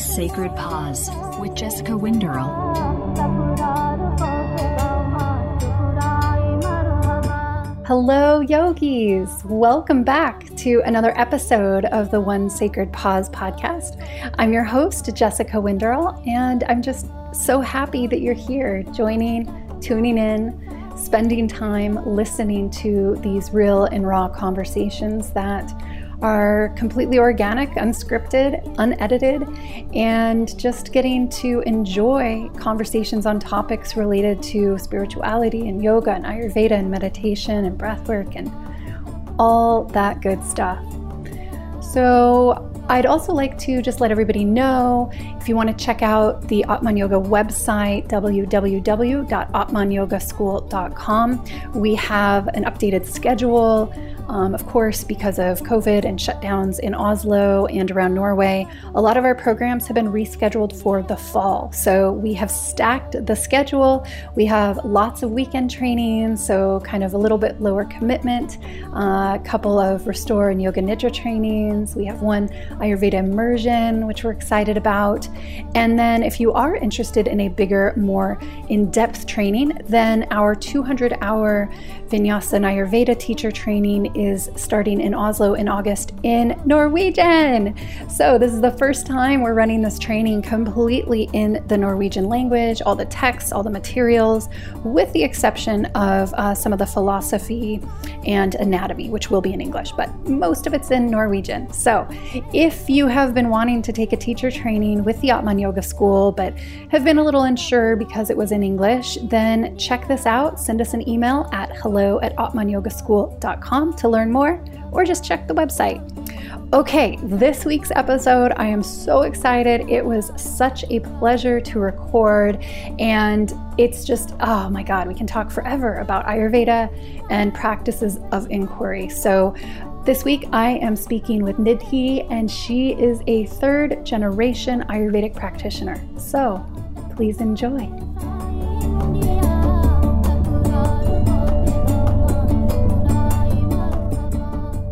Sacred Pause with Jessica Winderl. Hello, yogis. Welcome back to another episode of the One Sacred Pause podcast. I'm your host, Jessica Winderl, and I'm just so happy that you're here joining, tuning in, spending time listening to these real and raw conversations that are completely organic, unscripted, unedited, and just getting to enjoy conversations on topics related to spirituality and yoga and Ayurveda and meditation and breathwork and all that good stuff. So, I'd also like to just let everybody know if you want to check out the Atman Yoga website, www.atmanyogaschool.com. We have an updated schedule. Um, of course, because of COVID and shutdowns in Oslo and around Norway, a lot of our programs have been rescheduled for the fall. So we have stacked the schedule. We have lots of weekend training, so kind of a little bit lower commitment, uh, a couple of Restore and Yoga Nidra trainings. We have one Ayurveda immersion, which we're excited about. And then if you are interested in a bigger, more in depth training, then our 200 hour Vinyasa and Ayurveda teacher training is starting in Oslo in August in Norwegian. So, this is the first time we're running this training completely in the Norwegian language, all the texts, all the materials, with the exception of uh, some of the philosophy and anatomy, which will be in English, but most of it's in Norwegian. So, if you have been wanting to take a teacher training with the Atman Yoga School, but have been a little unsure because it was in English, then check this out. Send us an email at hello at atmanyogaschool.com to learn more or just check the website. Okay, this week's episode, I am so excited. It was such a pleasure to record, and it's just, oh my God, we can talk forever about Ayurveda and practices of inquiry. So, this week I am speaking with Nidhi, and she is a third generation Ayurvedic practitioner. So, please enjoy.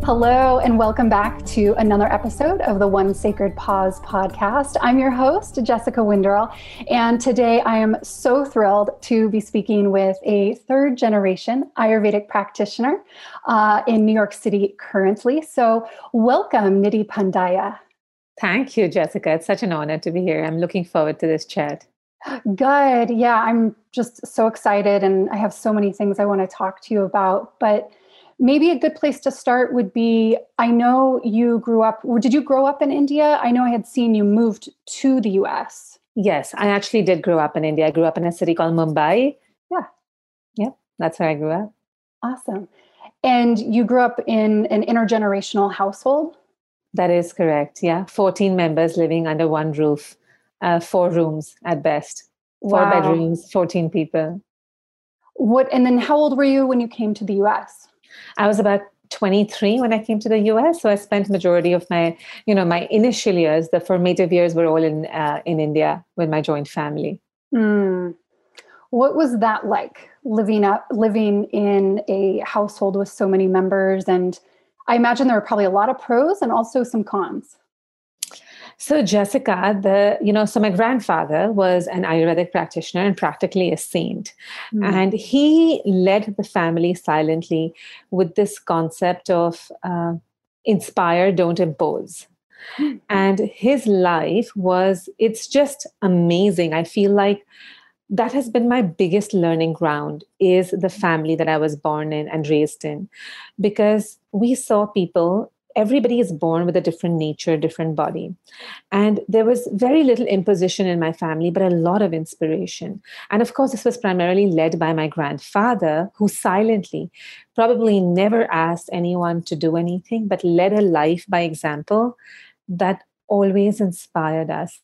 Hello, and welcome back to another episode of the One Sacred Pause podcast. I'm your host, Jessica Winderl, and today I am so thrilled to be speaking with a third generation Ayurvedic practitioner uh, in New York City currently. So, welcome, Nidhi Pandya. Thank you, Jessica. It's such an honor to be here. I'm looking forward to this chat. Good. Yeah, I'm just so excited, and I have so many things I want to talk to you about. But maybe a good place to start would be I know you grew up, did you grow up in India? I know I had seen you moved to the US. Yes, I actually did grow up in India. I grew up in a city called Mumbai. Yeah. Yep, that's where I grew up. Awesome. And you grew up in an intergenerational household? That is correct. Yeah. 14 members living under one roof, uh, four rooms at best, four wow. bedrooms, 14 people. What, and then how old were you when you came to the US? I was about 23 when I came to the US. So I spent majority of my, you know, my initial years, the formative years were all in uh, in India with my joint family. Mm. What was that like living up living in a household with so many members and I imagine there were probably a lot of pros and also some cons. So Jessica, the you know, so my grandfather was an Ayurvedic practitioner and practically a saint, mm. and he led the family silently with this concept of uh, inspire, don't impose. Mm. And his life was it's just amazing. I feel like that has been my biggest learning ground is the family that i was born in and raised in because we saw people everybody is born with a different nature, different body. And there was very little imposition in my family, but a lot of inspiration. And of course, this was primarily led by my grandfather, who silently probably never asked anyone to do anything, but led a life by example that always inspired us.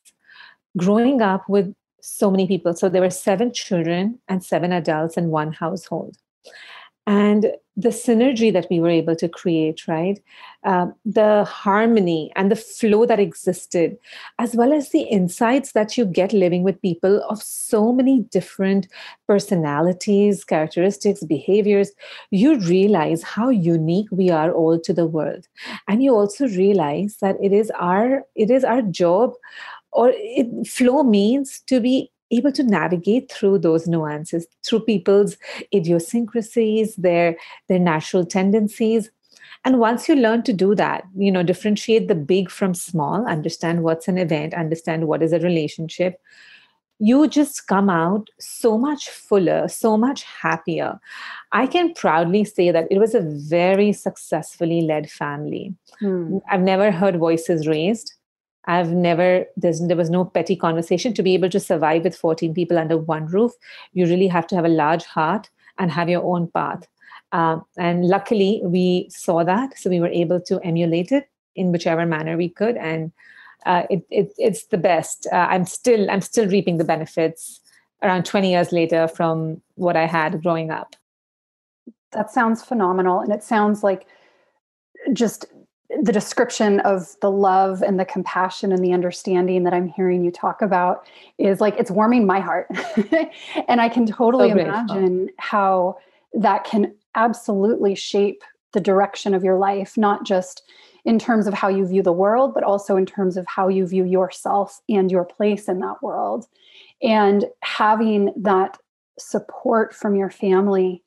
Growing up with so many people, so there were seven children and seven adults in one household and the synergy that we were able to create right uh, the harmony and the flow that existed as well as the insights that you get living with people of so many different personalities characteristics behaviors you realize how unique we are all to the world. And you also realize that it is our it is our job or it, flow means to be able to navigate through those nuances through people's idiosyncrasies their their natural tendencies. And once you learn to do that you know differentiate the big from small understand what's an event understand what is a relationship you just come out so much fuller so much happier. I can proudly say that it was a very successfully led family. Hmm. i've never heard voices raised I've never there was no petty conversation to be able to survive with 14 people under one roof. You really have to have a large heart and have your own path. Um, and luckily, we saw that, so we were able to emulate it in whichever manner we could, and uh, it, it, it's the best. Uh, I'm still I'm still reaping the benefits around 20 years later from what I had growing up. That sounds phenomenal, and it sounds like just the description of the love and the compassion and the understanding that I'm hearing you talk about is like it's warming my heart. and I can totally so imagine how that can absolutely shape the direction of your life, not just in terms of how you view the world, but also in terms of how you view yourself and your place in that world. And having that support from your family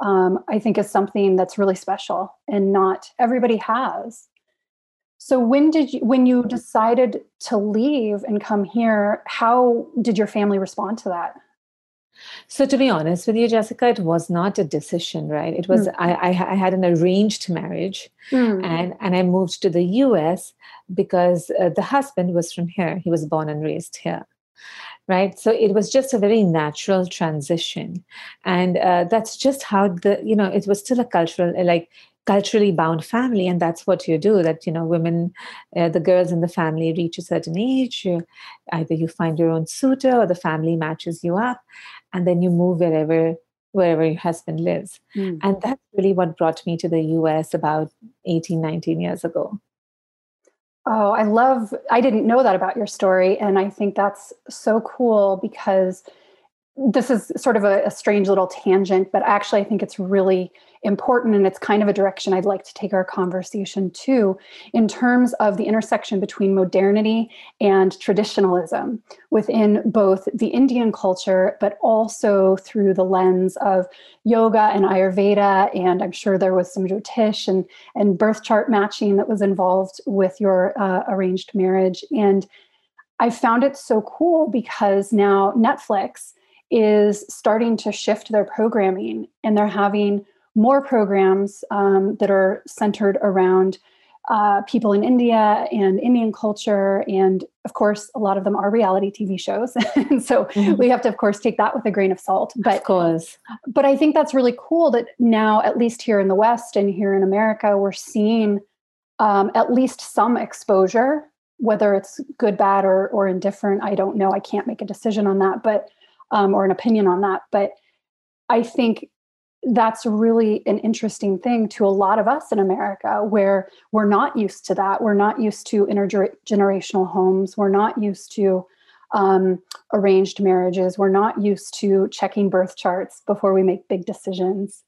um, I think is something that's really special and not everybody has. So when did you when you decided to leave and come here, how did your family respond to that? So to be honest with you, Jessica, it was not a decision, right? It was mm. I, I, I, had an arranged marriage, mm. and and I moved to the U.S. because uh, the husband was from here. He was born and raised here, right? So it was just a very natural transition. And uh, that's just how the you know it was still a cultural like culturally bound family. And that's what you do that you know women uh, the girls in the family reach a certain age. You, either you find your own suitor or the family matches you up and then you move wherever wherever your husband lives. Mm. and that's really what brought me to the us about 18 19 years ago Oh, I love, I didn't know that about your story. And I think that's so cool because this is sort of a, a, strange little tangent, but actually, I think it's really important and it's kind of a direction I'd like to take our conversation to in terms of the intersection between modernity and traditionalism within both the Indian culture, but also through the lens of yoga and Ayurveda. And I'm sure there was some Jyotish and, and birth chart matching that was involved with your uh, arranged marriage. And I found it so cool because now Netflix is starting to shift their programming and they're having more programs um, that are centered around uh, people in India and Indian culture. And of course, a lot of them are reality TV shows. and so mm-hmm. we have to, of course, take that with a grain of salt. But, of course. But I think that's really cool that now, at least here in the West and here in America, we're seeing um, at least some exposure, whether it's good, bad, or, or indifferent. I don't know. I can't make a decision on that, but um, or an opinion on that. But I think that's really an interesting thing to a lot of us in America where we're not used to that. We're not used to intergenerational homes. We're not used to um, arranged marriages. We're not used to checking birth charts before we make big decisions.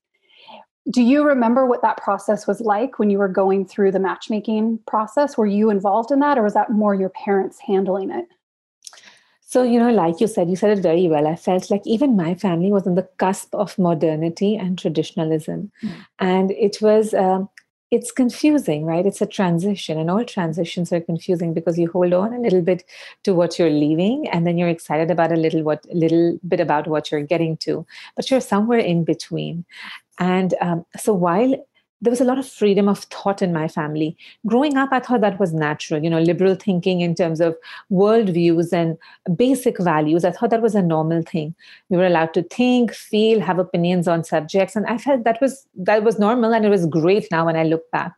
Do you remember what that process was like when you were going through the matchmaking process? Were you involved in that, or was that more your parents handling it? So, you know, like you said, you said it very well. I felt like even my family was on the cusp of modernity and traditionalism. Mm. And it was, um, it's confusing, right? It's a transition, and all transitions are confusing because you hold on a little bit to what you're leaving, and then you're excited about a little what little bit about what you're getting to, but you're somewhere in between. And um, so while there was a lot of freedom of thought in my family. Growing up, I thought that was natural, you know, liberal thinking in terms of worldviews and basic values. I thought that was a normal thing. We were allowed to think, feel, have opinions on subjects. And I felt that was that was normal and it was great now when I look back.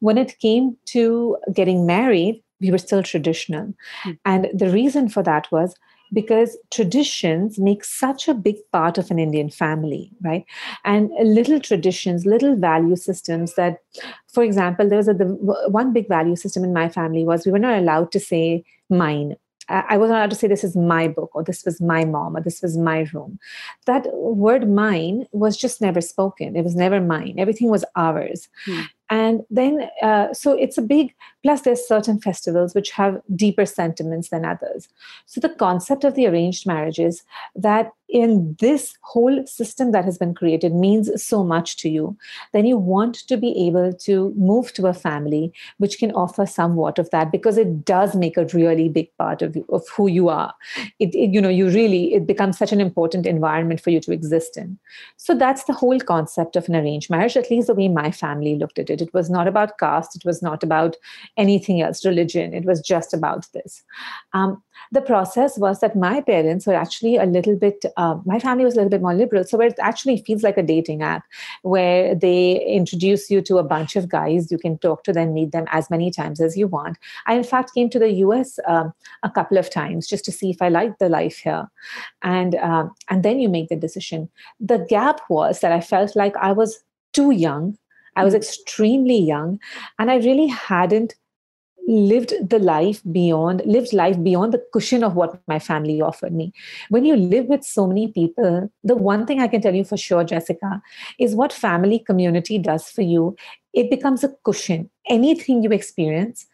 When it came to getting married, we were still traditional. Mm-hmm. And the reason for that was because traditions make such a big part of an Indian family, right? And little traditions, little value systems that, for example, there was a, the one big value system in my family was we were not allowed to say mine. I wasn't allowed to say this is my book or this was my mom or this was my room. That word mine was just never spoken. It was never mine. Everything was ours. Hmm. And then uh, so it's a big plus there's certain festivals which have deeper sentiments than others. So the concept of the arranged marriage is that in this whole system that has been created means so much to you then you want to be able to move to a family which can offer somewhat of that because it does make a really big part of, you, of who you are. It, it you know you really it becomes such an important environment for you to exist in. So that's the whole concept of an arranged marriage at least the way my family looked at it. It was not about caste it was not about anything else religion. It was just about this. Um, the process was that my parents were actually a little bit uh, my family was a little bit more liberal. So it actually feels like a dating app where they introduce you to a bunch of guys. You can talk to them meet them as many times as you want. I in fact came to the us um, a couple of times just to see if i liked the life here. And um, and then you make the decision. The gap was that i felt like i was too young. I was hmm. extremely young. And I really hadn't lived the life beyond lived life beyond the cushion of what my family offered me. When you live with so many people the one thing i can tell you for sure jessica is what family community does for you it becomes a cushion. Anything you experience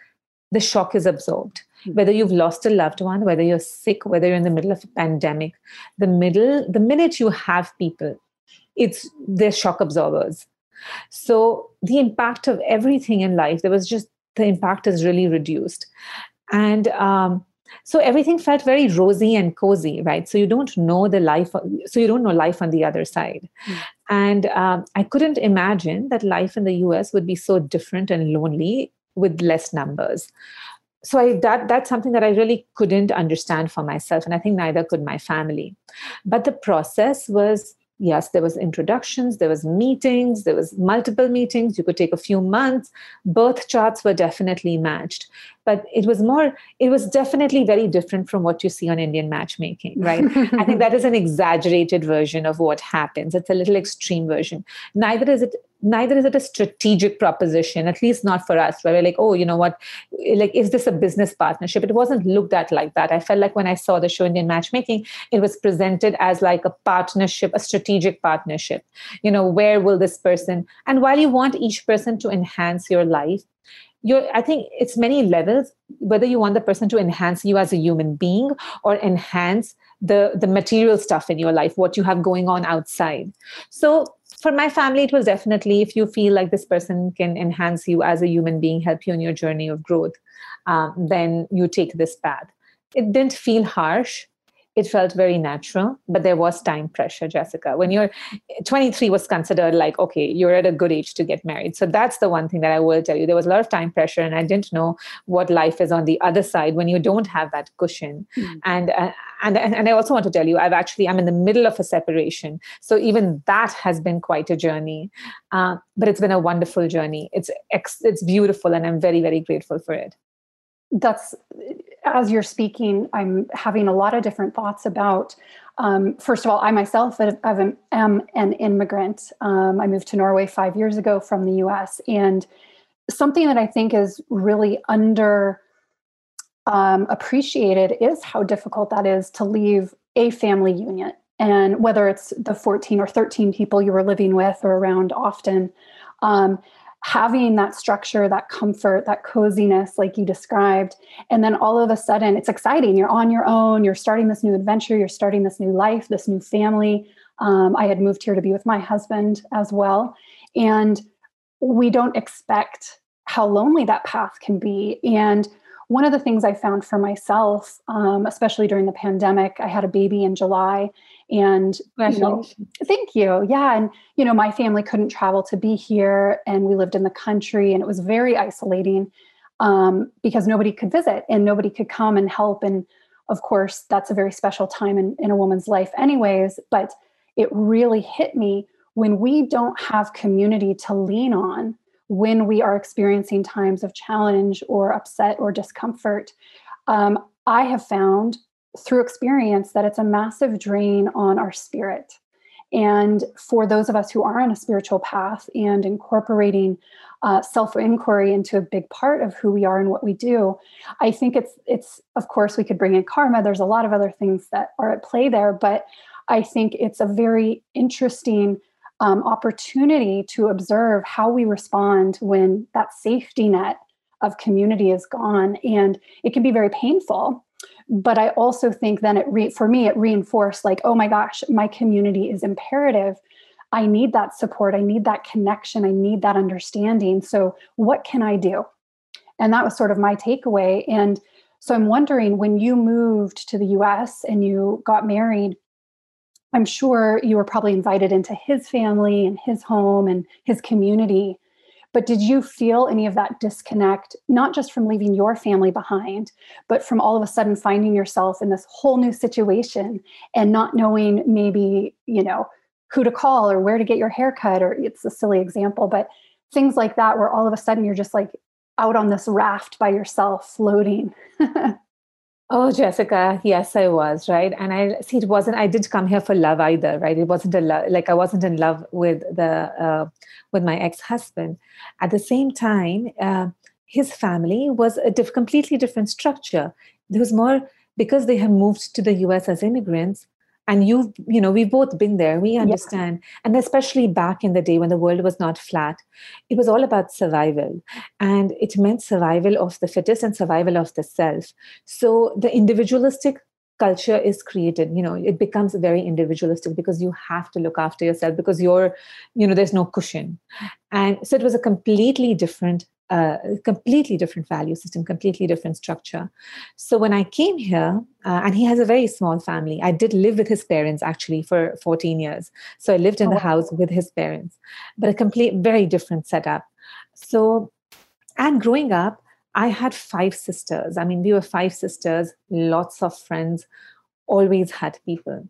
the shock is absorbed. Hmm. whether you've lost a loved one whether you're sick whether you're in the middle of a pandemic the middle the minute you have people it's they're shock absorbers. So the impact of everything in life there was just the impact is really reduced. And um, so everything felt very rosy and cozy, right? So you don't know the life, so you don't know life on the other side. Mm. And um, I couldn't imagine that life in the US would be so different and lonely with less numbers. So I, that that's something that I really couldn't understand for myself, and I think neither could my family. But the process was yes there was introductions there was meetings there was multiple meetings. You could take a few months. Birth charts were definitely matched but it was more it was definitely very different from what you see on indian matchmaking right? I think that is an exaggerated version of what happens. It's a little extreme version. Neither is it neither is it a strategic proposition at least not for us where we're like oh you know what? Like is this a business partnership? It wasn't looked at like that. I felt like when i saw the show indian matchmaking it was presented as like a partnership a strategic partnership. You know where will this person and while you want each person to enhance your life you're i think it's many levels whether you want the person to enhance you as a human being or enhance the the material stuff in your life what you have going on outside so for my family, it was definitely if you feel like this person can enhance you as a human being, help you in your journey of growth, um, then you take this path. It didn't feel harsh it felt very natural but there was time pressure jessica. When you're 23 was considered like okay you're at a good age to get married. So that's the one thing that i will tell you. There was a lot of time pressure and i didn't know what life is on the other side when you don't have that cushion. Mm-hmm. and, uh, and and i also want to tell you i've actually i'm in the middle of a separation. So even that has been quite a journey. Uh, but it's been a wonderful journey. It's it's beautiful and i'm very very grateful for it that's as you're speaking, I'm having a lot of different thoughts about. Um, first of all, I myself am an immigrant. Um, I moved to Norway five years ago from the US. And something that I think is really under um, appreciated is how difficult that is to leave a family unit. And whether it's the 14 or 13 people you were living with or around often, um, having that structure, that comfort, that coziness, like you described. And then all of a sudden, it's exciting. You're on your own, you're starting this new adventure, you're starting this new life, this new family. Um, I had moved here to be with my husband as well. And we don't expect how lonely that path can be. And one of the things I found for myself, um, especially during the pandemic, I had a baby in July, and you know, thank you. Yeah, and you know, my family couldn't travel to be here, and we lived in the country, and it was very isolating um, because nobody could visit and nobody could come and help. And of course, that's a very special time in, in a woman's life, anyways. But it really hit me when we don't have community to lean on when we are experiencing times of challenge or upset or discomfort. Um, I have found through experience that it's a massive drain on our spirit. And for those of us who are on a spiritual path and incorporating uh, self inquiry into a big part of who we are and what we do, I think it's it's of course we could bring in karma. There's a lot of other things that are at play there, but I think it's a very interesting um, opportunity to observe how we respond when that safety net of community is gone. And it can be very painful. But I also think then it re- for me it reinforced like, oh my gosh, my community is imperative. I need that support. I need that connection. I need that understanding. So what can I do? And that was sort of my takeaway. And so I'm wondering when you moved to the US and you got married, I'm sure you were probably invited into his family and his home and his community. But did you feel any of that disconnect, not just from leaving your family behind, but from all of a sudden finding yourself in this whole new situation and not knowing maybe, you know, who to call or where to get your haircut? Or it's a silly example, but things like that, where all of a sudden you're just like out on this raft by yourself floating. Oh, Jessica, yes, I was, right? And I see it wasn't, I did come here for love either, right? It wasn't a love, like I wasn't in love with the, uh, with my ex-husband. At the same time, uh, his family was a diff- completely different structure. There was more, because they had moved to the US as immigrants, and you've you know we've both been there we understand. Yeah. and especially back in the day when the world was not flat it was all about survival. And it meant survival of the fittest and survival of the self. So the individualistic culture is created you know it becomes very individualistic because you have to look after yourself because you're you know there's no cushion. And so it was a completely different a completely different value system, completely different structure. So when I came here, uh, and he has a very small family, I did live with his parents actually for 14 years. So I lived in the oh. house with his parents, but a complete, very different setup. So, and growing up, I had five sisters. I mean, we were five sisters, lots of friends, always had people.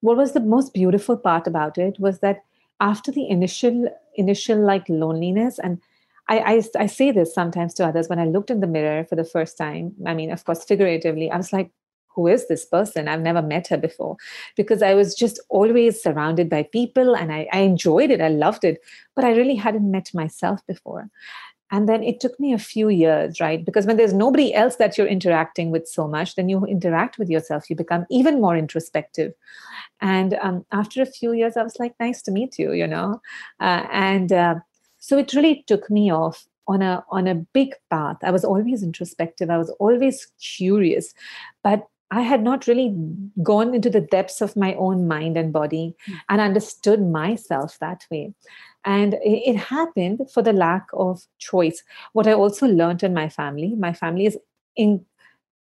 What was the most beautiful part about it was that after the initial initial like loneliness and I, I, I say this sometimes to others when I looked in the mirror for the first time. I mean, of course, figuratively, I was like, who is this person? I've never met her before because I was just always surrounded by people and I, I enjoyed it. I loved it, but I really hadn't met myself before. And then it took me a few years, right? Because when there's nobody else that you're interacting with so much, then you interact with yourself. You become even more introspective. And um, after a few years, I was like, nice to meet you, you know? Uh, and uh, so it really took me off on a on a big path. I was always introspective. I was always curious but i had not really gone into the depths of my own mind and body mm. and understood myself that way. And it, happened for the lack of choice. What i also learned in my family my family is in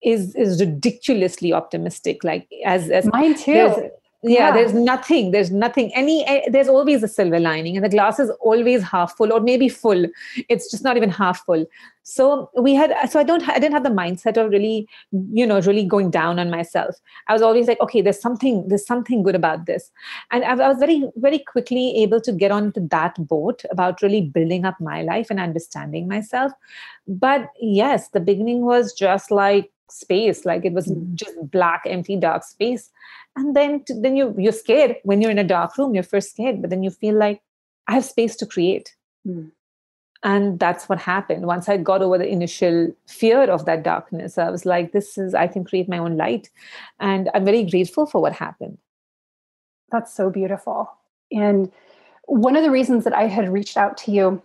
is is ridiculously optimistic like as as mine too yeah, yeah, there's nothing there's nothing. Any there's always a silver lining and the glass is always half full or maybe full. It's just not even half full. So we had so i don't i didn't have the mindset of really you know really going down on myself. I was always like okay there's something there's something good about this. And i, I was very very quickly able to get onto that boat about really building up my life and understanding myself. But yes the beginning was just like space like it was mm. just black empty dark space. And then then you you're scared when you're in a dark room you're first scared but then you feel like i have space to create. Mm. and that's what happened. Once i got over the initial fear of that darkness i was like this is i can create my own light. And i'm very grateful for what happened. That's so beautiful. And one of the reasons that i had reached out to you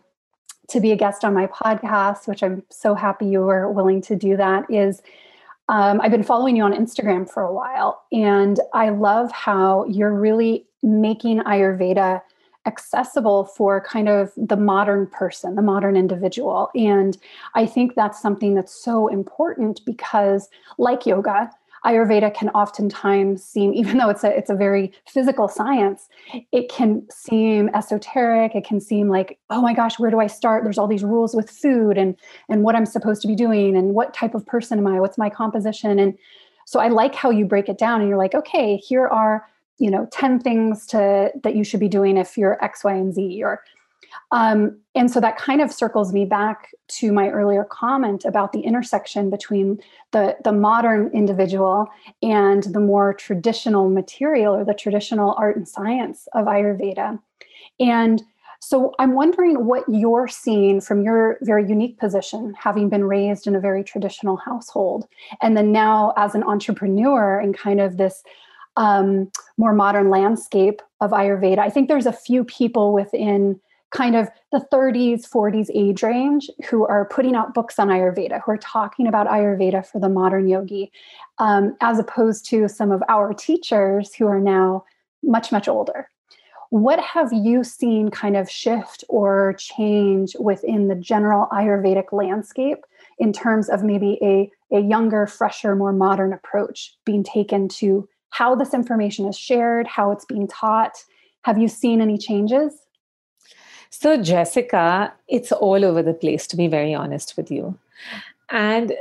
to be a guest on my podcast which i'm so happy you were willing to do that is um, I've been following you on Instagram for a while, and I love how you're really making Ayurveda accessible for kind of the modern person, the modern individual. And I think that's something that's so important because, like yoga, Ayurveda can oftentimes seem, even though it's a it's a very physical science, it can seem esoteric. It can seem like, oh my gosh, where do I start? There's all these rules with food and and what I'm supposed to be doing and what type of person am I? What's my composition? And so I like how you break it down and you're like, okay, here are you know 10 things to that you should be doing if you're X, Y, and Z or um, and so that kind of circles me back to my earlier comment about the intersection between the, the modern individual and the more traditional material or the traditional art and science of Ayurveda. And so I'm wondering what you're seeing from your very unique position, having been raised in a very traditional household, and then now as an entrepreneur and kind of this um, more modern landscape of Ayurveda. I think there's a few people within kind of the 30s, 40s age range who are putting out books on Ayurveda, who are talking about Ayurveda for the modern yogi, um, as opposed to some of our teachers who are now much, much older. What have you seen kind of shift or change within the general Ayurvedic landscape in terms of maybe a, a younger, fresher, more modern approach being taken to how this information is shared, how it's being taught? Have you seen any changes? So, Jessica, it's all over the place, to be very honest with you. And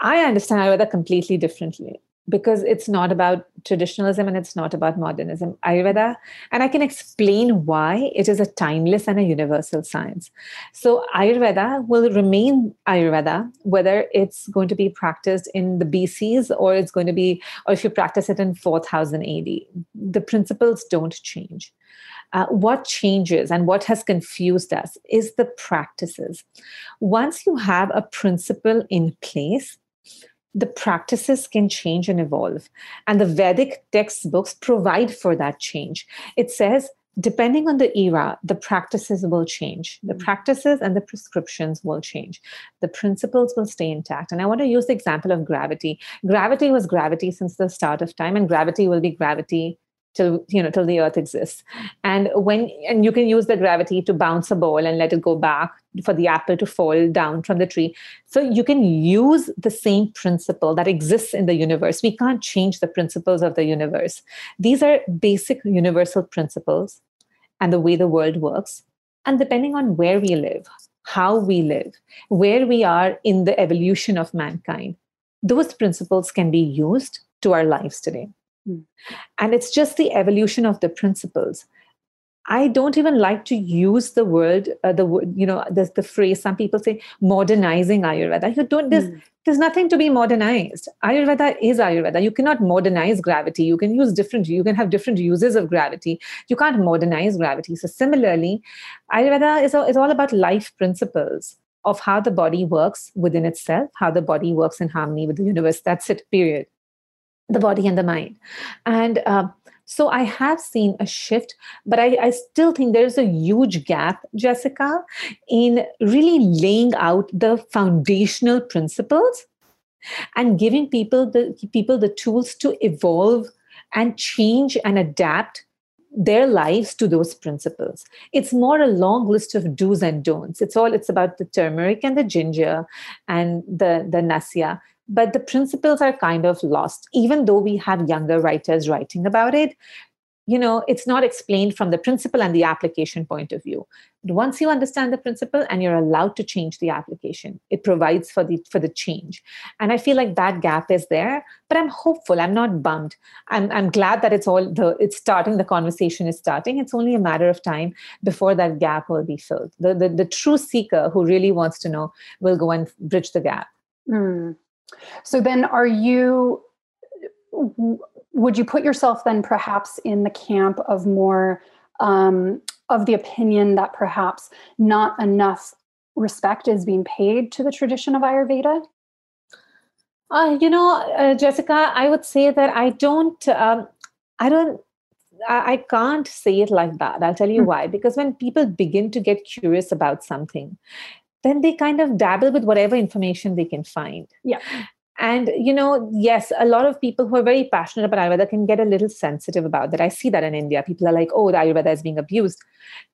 I understand Ayurveda completely differently because it's not about traditionalism and it's not about modernism. Ayurveda, and I can explain why it is a timeless and a universal science. So, Ayurveda will remain Ayurveda, whether it's going to be practiced in the BCs or it's going to be, or if you practice it in 4000 AD. The principles don't change. Uh, what changes and what has confused us is the practices. Once you have a principle in place, the practices can change and evolve. And the Vedic textbooks provide for that change. It says, depending on the era, the practices will change. The mm. practices and the prescriptions will change. The principles will stay intact. And I want to use the example of gravity. Gravity was gravity since the start of time, and gravity will be gravity till you know till the earth exists. And when and you can use the gravity to bounce a ball and let it go back for the apple to fall down from the tree. So you can use the same principle that exists in the universe. We can't change the principles of the universe. These are basic universal principles and the way the world works. And depending on where we live how we live where we are in the evolution of mankind those principles can be used to our lives today. And it's just the evolution of the principles. I don't even like to use the word, uh, the you know, the, the phrase. Some people say modernizing Ayurveda. You don't. There's mm. there's nothing to be modernized. Ayurveda is Ayurveda. You cannot modernize gravity. You can use different. You can have different uses of gravity. You can't modernize gravity. So similarly, Ayurveda is is all about life principles of how the body works within itself, how the body works in harmony with the universe. That's it. Period the body and the mind. And uh, so I have seen a shift, but I, I, still think there's a huge gap, Jessica, in really laying out the foundational principles and giving people the people the tools to evolve and change and adapt their lives to those principles. It's more a long list of do's and don'ts. It's all it's about the turmeric and the ginger and the the nasya but the principles are kind of lost. Even though we have younger writers writing about it you know it's not explained from the principle and the application point of view. Once you understand the principle and you're allowed to change the application it provides for the for the change. And i feel like that gap is there but i'm hopeful. I'm not bummed. I'm, I'm glad that it's all the it's starting the conversation is starting. It's only a matter of time before that gap will be filled. The the, the true seeker who really wants to know will go and bridge the gap. Mm. So then, are you? Would you put yourself then perhaps in the camp of more um, of the opinion that perhaps not enough respect is being paid to the tradition of Ayurveda? Uh, you know, uh, Jessica, I would say that I don't. Um, I don't I, can't say it like that. I'll tell you mm-hmm. why. Because when people begin to get curious about something, then they kind of dabble with whatever information they can find. Yeah. And, you know, yes, a lot of people who are very passionate about Ayurveda can get a little sensitive about that. I see that in India. People are like, oh, the Ayurveda is being abused.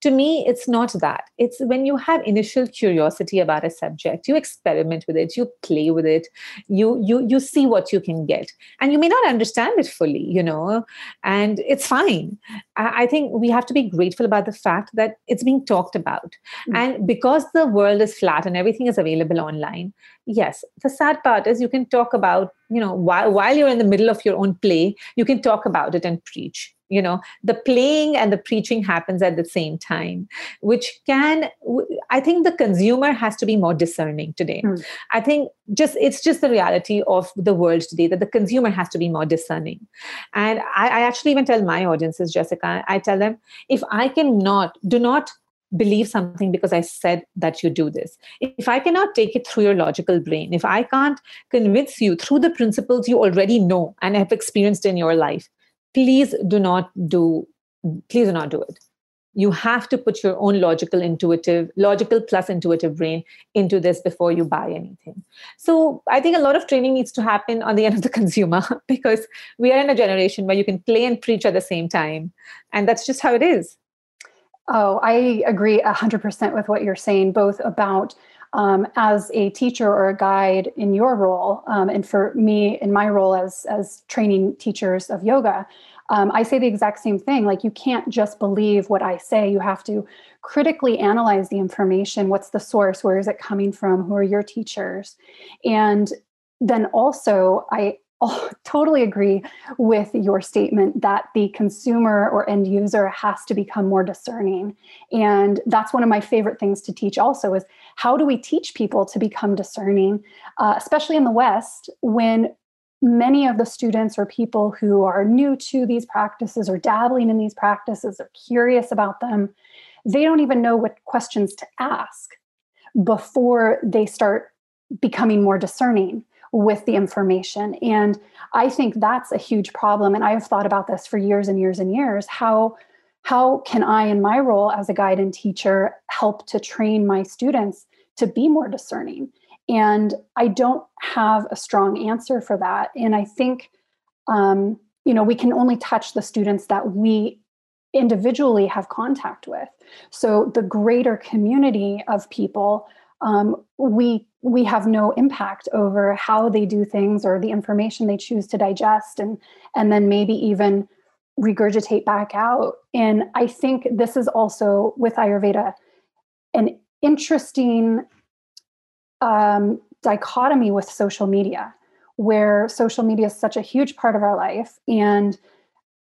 To me, it's not that. It's when you have initial curiosity about a subject, you experiment with it, you play with it, you you you see what you can get. And you may not understand it fully, you know, and it's fine. I, I think we have to be grateful about the fact that it's being talked about. Mm-hmm. And because the world is flat and everything is available online, yes. The sad part is you can talk about you know while, while you're in the middle of your own play you can talk about it and preach you know. The playing and the preaching happens at the same time which can i think the consumer has to be more discerning today. Mm. i think just it's just the reality of the world today that the consumer has to be more discerning. And i, I actually even tell my audiences jessica i tell them if i cannot do not believe something because I said that you do this. If I cannot take it through your logical brain, if I can't convince you through the principles you already know and have experienced in your life, please do not do please do not do it. You have to put your own logical intuitive logical plus intuitive brain into this before you buy anything. So i think a lot of training needs to happen on the end of the consumer because we are in a generation where you can play and preach at the same time. And that's just how it is oh i agree 100% with what you're saying both about um, as a teacher or a guide in your role um, and for me in my role as as training teachers of yoga um, I say the exact same thing. Like, you can't just believe what I say. You have to critically analyze the information. What's the source? Where is it coming from? Who are your teachers? And then also, I oh, totally agree with your statement that the consumer or end user has to become more discerning. And that's one of my favorite things to teach also is how do we teach people to become discerning, uh, especially in the West, when many of the students or people who are new to these practices or dabbling in these practices are curious about them they don't even know what questions to ask before they start becoming more discerning with the information and i think that's a huge problem and i've thought about this for years and years and years how how can i in my role as a guide and teacher help to train my students to be more discerning and I don't have a strong answer for that. And I think, um, you know, we can only touch the students that we individually have contact with. So the greater community of people, um, we we have no impact over how they do things or the information they choose to digest, and and then maybe even regurgitate back out. And I think this is also with Ayurveda an interesting um, dichotomy with social media, where social media is such a huge part of our life. And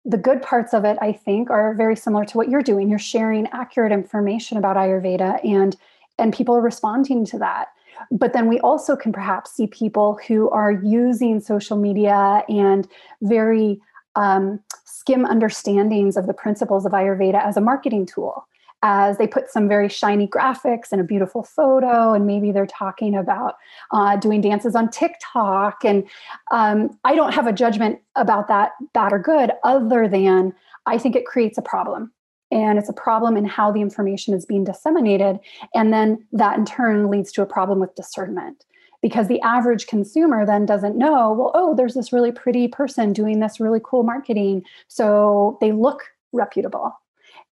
the good parts of it, I think, are very similar to what you're doing. You're sharing accurate information about Ayurveda, and and people are responding to that. But then we also can perhaps see people who are using social media and very um, skim understandings of the principles of Ayurveda as a marketing tool as they put some very shiny graphics and a beautiful photo, and maybe they're talking about uh, doing dances on TikTok. And um, I don't have a judgment about that, bad or good, other than I think it creates a problem. And it's a problem in how the information is being disseminated. And then that in turn leads to a problem with discernment because the average consumer then doesn't know, well, oh, there's this really pretty person doing this really cool marketing. So they look reputable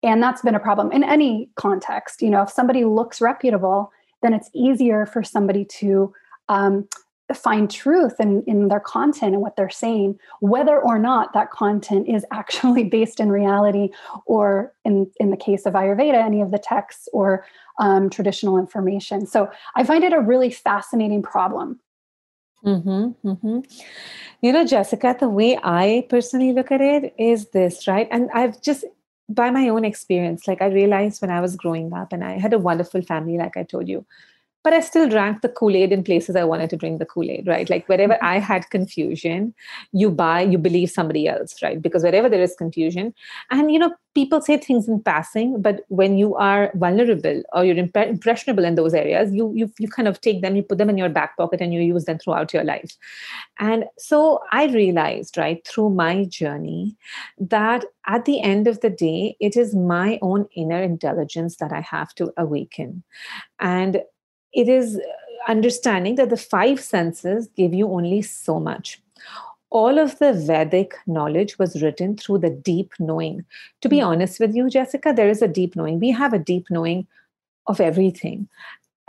and that's been a problem in any context. You know, if somebody looks reputable, then it's easier for somebody to um, find truth in, in their content and what they're saying, whether or not that content is actually based in reality, or in, in the case of Ayurveda, any of the texts or um, traditional information. So I find it a really fascinating problem. Mm-hmm, mm-hmm. You know, Jessica, the way I personally look at it is this, right? And I've just by my own experience, like I realized when I was growing up and I had a wonderful family, like I told you, but I still drank the Kool Aid in places I wanted to drink the Kool Aid, right? Like wherever mm-hmm. I had confusion, you buy, you believe somebody else, right? Because wherever there is confusion, and you know, people say things in passing, but when you are vulnerable or you're imp- impressionable in those areas, you, you you kind of take them, you put them in your back pocket, and you use them throughout your life. And so I realized, right, through my journey, that at the end of the day, it is my own inner intelligence that I have to awaken. And it is understanding that the five senses give you only so much all of the Vedic knowledge was written through the deep knowing. To be hmm. honest with you, Jessica, there is a deep knowing. We have a deep knowing of everything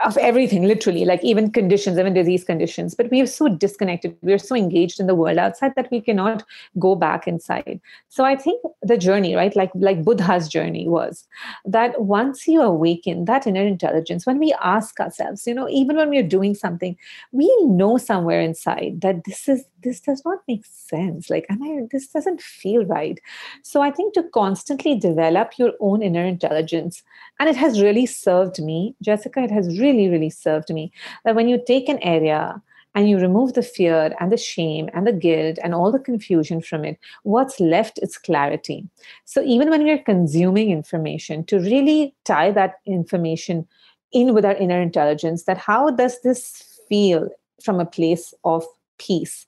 of everything literally like even conditions even disease conditions. But we are so disconnected. We are so engaged in the world outside that we cannot go back inside. So i think the journey right like like buddha's journey was that once you awaken that inner intelligence when we ask ourselves you know even when we're doing something we know somewhere inside that this is this does not make sense. Like am i this doesn't feel right. So i think to constantly develop your own inner intelligence and it has really served me jessica it has really really really served me that when you take an area and you remove the fear and the shame and the guilt and all the confusion from it what's left is clarity. So even when we're consuming information to really tie that information in with our inner intelligence that how does this feel from a place of peace?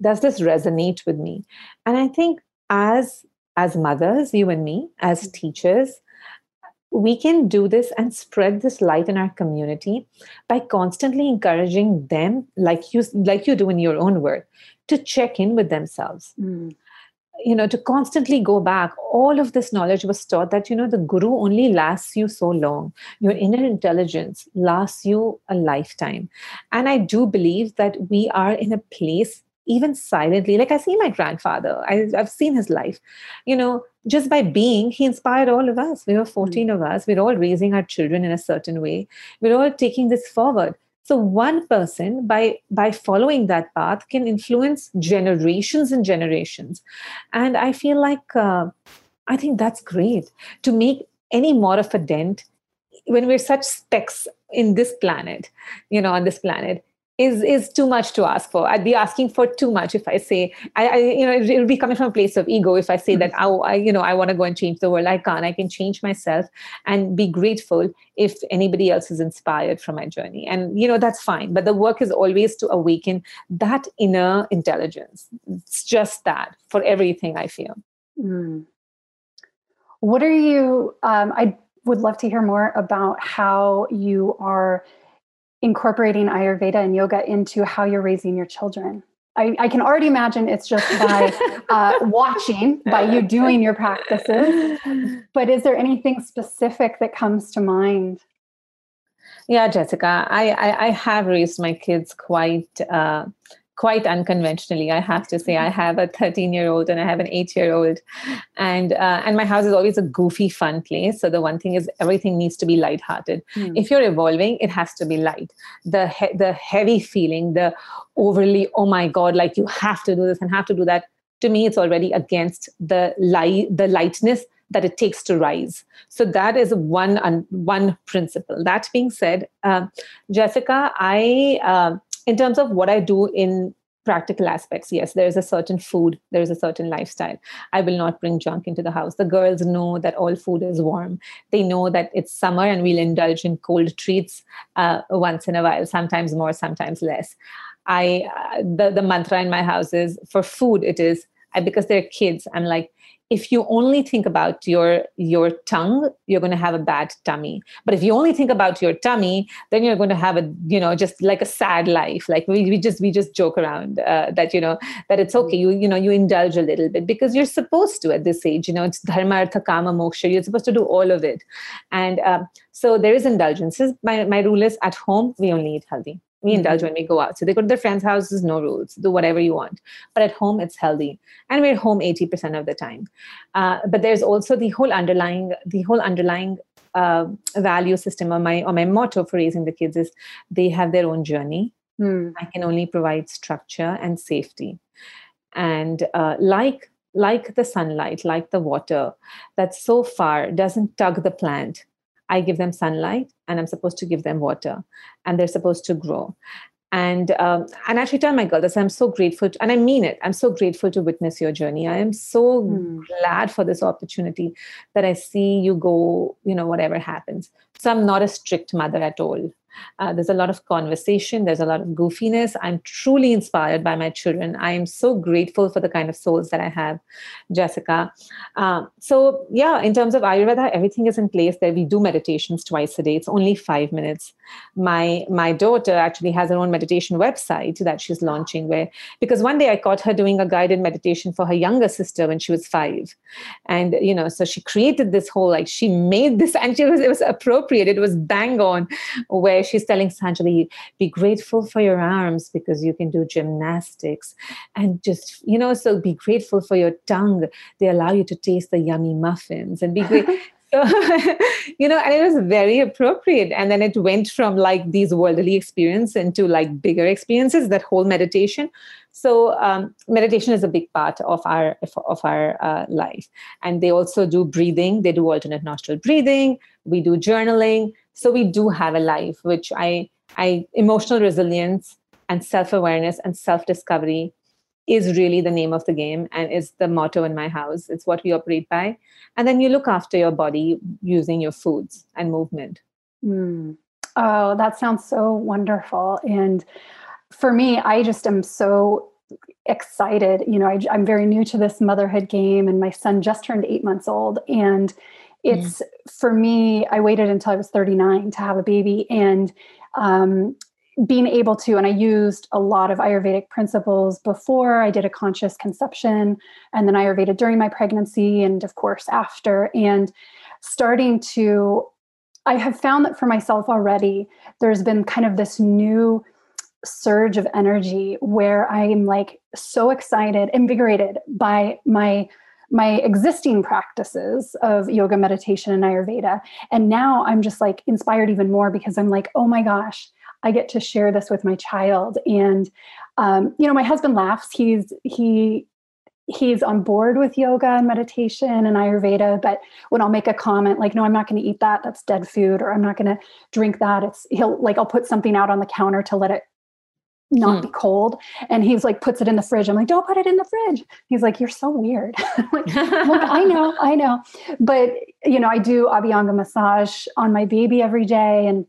Does this resonate with me? And i think as as mothers, you and me, as teachers, we can do this and spread this light in our community by constantly encouraging them like you like you do in your own work to check in with themselves. Mm. you know to constantly go back. All of this knowledge was taught that you know the guru only lasts you so long. Your inner intelligence lasts you a lifetime. And i do believe that we are in a place even silently like i see my grandfather I, have seen his life. You know just by being he inspired all of us. We were 14 mm-hmm. of us. We're all raising our children in a certain way. We're all taking this forward. So one person by by following that path can influence generations and generations. And i feel like uh, i think that's great to make any more of a dent when we're such specks in this planet you know on this planet is is too much to ask for. I'd be asking for too much if I say, I, I you know, it, will be coming from a place of ego if I say mm-hmm. that oh, I, you know, I want to go and change the world. I can't. I can change myself and be grateful if anybody else is inspired from my journey, and you know that's fine. But the work is always to awaken that inner intelligence. It's just that for everything I feel. Mm. What are you? Um, I would love to hear more about how you are incorporating Ayurveda and yoga into how you're raising your children? I, I can already imagine it's just by uh, watching, by you doing your practices. But is there anything specific that comes to mind? Yeah, Jessica, I, I, I have raised my kids quite uh, quite unconventionally i have to say. I have a 13 year old and i have an 8 year old and uh, and my house is always a goofy fun place. So the one thing is everything needs to be lighthearted. Mm. if you're evolving it has to be light. The he- the heavy feeling the overly oh my god like you have to do this and have to do that to me it's already against the light the lightness that it takes to rise so that is one un- one principle that being said uh, jessica i uh, in terms of what I do in practical aspects, yes, there's a certain food, there's a certain lifestyle. I will not bring junk into the house. The girls know that all food is warm. They know that it's summer and we'll indulge in cold treats uh, once in a while, sometimes more, sometimes less. I uh, the the mantra in my house is for food. It is I, because they're kids. I'm like if you only think about your your tongue you're going to have a bad tummy. But if you only think about your tummy then you're going to have a you know just like a sad life. Like we, we just we just joke around uh, that you know that it's okay you you know you indulge a little bit because you're supposed to at this age you know it's dharma artha kama moksha you're supposed to do all of it. And uh, so there is indulgences. My, my rule is at home we only eat healthy we indulge when we go out. So they go to their friends' houses, no rules, do whatever you want. But at home, it's healthy, and we're home eighty percent of the time. Uh, but there's also the whole underlying, the whole underlying uh, value system or my or my motto for raising the kids is they have their own journey. Mm. I can only provide structure and safety, and uh, like like the sunlight, like the water, that so far doesn't tug the plant I give them sunlight and I'm supposed to give them water and they're supposed to grow. And um, and actually tell my girl that I'm so grateful, to, and I mean it. I'm so grateful to witness your journey. I am so mm. glad for this opportunity that I see you go. You know, whatever happens. So I'm not a strict mother at all. Uh, there's a lot of conversation, there's a lot of goofiness. I'm truly inspired by my children. I am so grateful for the kind of souls that I have, Jessica. Uh, so, yeah, in terms of Ayurveda, everything is in place there. We do meditations twice a day. It's only five minutes. My my daughter actually has her own meditation website that she's launching where because one day I caught her doing a guided meditation for her younger sister when she was five. And you know, so she created this whole like she made this and she was it was appropriate, it was bang on where she's telling Sanjali, be grateful for your arms because you can do gymnastics. And just, you know, so be grateful for your tongue. They allow you to taste the yummy muffins and be great. So, you know, and it was very appropriate. And then it went from like these worldly experiences into like bigger experiences, that whole meditation. So um, meditation is a big part of our of our uh, life. And they also do breathing. They do alternate nostril breathing. We do journaling. So we do have a life, which I, I emotional resilience and self-awareness and self-discovery is really the name of the game and is the motto in my house. It's what we operate by. And then you look after your body using your foods and movement. Mm. Oh, that sounds so wonderful. And for me, I just am so excited. You know, I, am very new to this motherhood game, and my son just turned eight months old. And it's mm. for me, I waited until I was 39 to have a baby. And um, being able to, and I used a lot of Ayurvedic principles before I did a conscious conception, and then Ayurveda during my pregnancy, and of course after. And starting to, I have found that for myself already, there's been kind of this new surge of energy where I'm like so excited, invigorated by my my existing practices of yoga meditation and ayurveda. And now i'm just like inspired even more because i'm like oh my gosh i get to share this with my child. And um, you know my husband laughs. He's he he's on board with yoga and meditation and ayurveda but when i'll make a comment like no i'm not going to eat that. That's dead food or i'm not going to drink that. It's he'll like i'll put something out on the counter to let it not hmm. be cold. And he's like, puts it in the fridge. I'm like, don't put it in the fridge. He's like, you're so weird. like, I know, I know. But, you know, I do Abhyanga massage on my baby every day and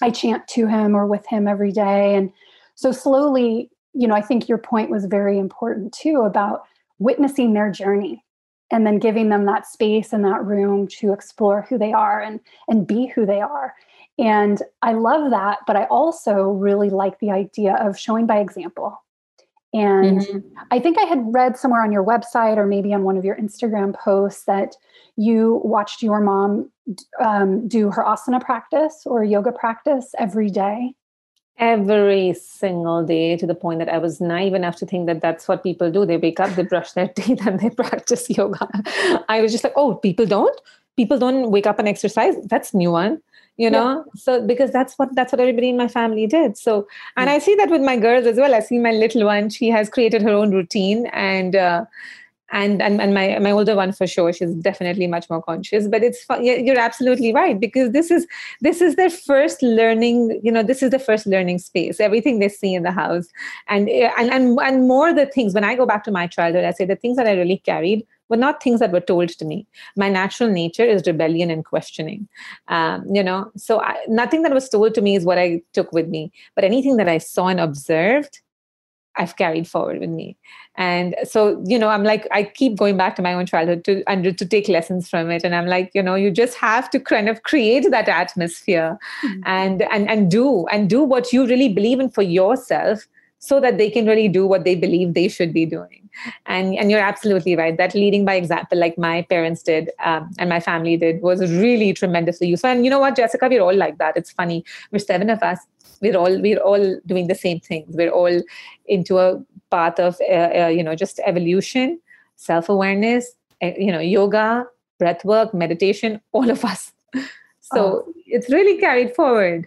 I chant to him or with him every day. And so slowly, you know, I think your point was very important too about witnessing their journey and then giving them that space and that room to explore who they are and and be who they are and I love that, but I also really like the idea of showing by example. And mm-hmm. I think I had read somewhere on your website or maybe on one of your Instagram posts that you watched your mom um, do her asana practice or yoga practice every day. Every single day, to the point that I was naive enough to think that that's what people do. They wake up, they brush their teeth, and they practice yoga. I was just like, oh, people don't? People don't wake up and exercise? That's new one you know yeah. so because that's what that's what everybody in my family did so and mm. i see that with my girls as well i see my little one she has created her own routine and uh, and, and and my my older one for sure she's definitely much more conscious but it's you're absolutely right because this is this is their first learning you know this is the first learning space everything they see in the house and and and, and more the things when i go back to my childhood i say the things that i really carried were not things that were told to me. My natural nature is rebellion and questioning. Um, you know, so I, nothing that was told to me is what I took with me. But anything that I saw and observed, I've carried forward with me. And so, you know, I'm like, I keep going back to my own childhood to and to take lessons from it. And I'm like, you know, you just have to kind of create that atmosphere mm-hmm. and and and do and do what you really believe in for yourself so that they can really do what they believe they should be doing. And, and you're absolutely right. That leading by example, like my parents did um, and my family did, was really tremendously useful. And you know what, Jessica, we're all like that. It's funny. We're seven of us. We're all we're all doing the same things. We're all into a path of uh, uh, you know just evolution, self awareness, uh, you know, yoga, breath work, meditation. All of us. So oh. it's really carried forward.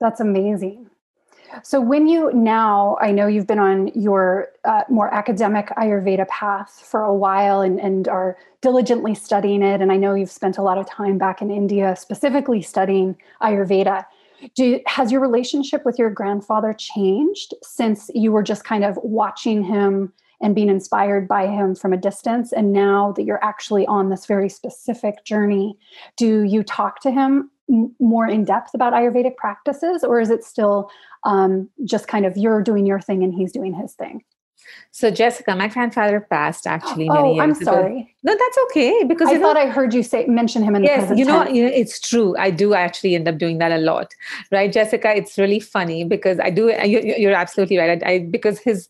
That's amazing. So, when you now, I know you've been on your uh, more academic Ayurveda path for a while and, and are diligently studying it. And I know you've spent a lot of time back in India specifically studying Ayurveda. Do, has your relationship with your grandfather changed since you were just kind of watching him and being inspired by him from a distance? And now that you're actually on this very specific journey, do you talk to him more in depth about Ayurvedic practices, or is it still um, just kind of you're doing your thing and he's doing his thing? So, Jessica, my grandfather passed actually many oh, years I'm sorry. No, that's okay because I thought know, I heard you say mention him in the yes, you know, you know, it's true. I do actually end up doing that a lot, right, Jessica? It's really funny because I do. You, are absolutely right. I, I because his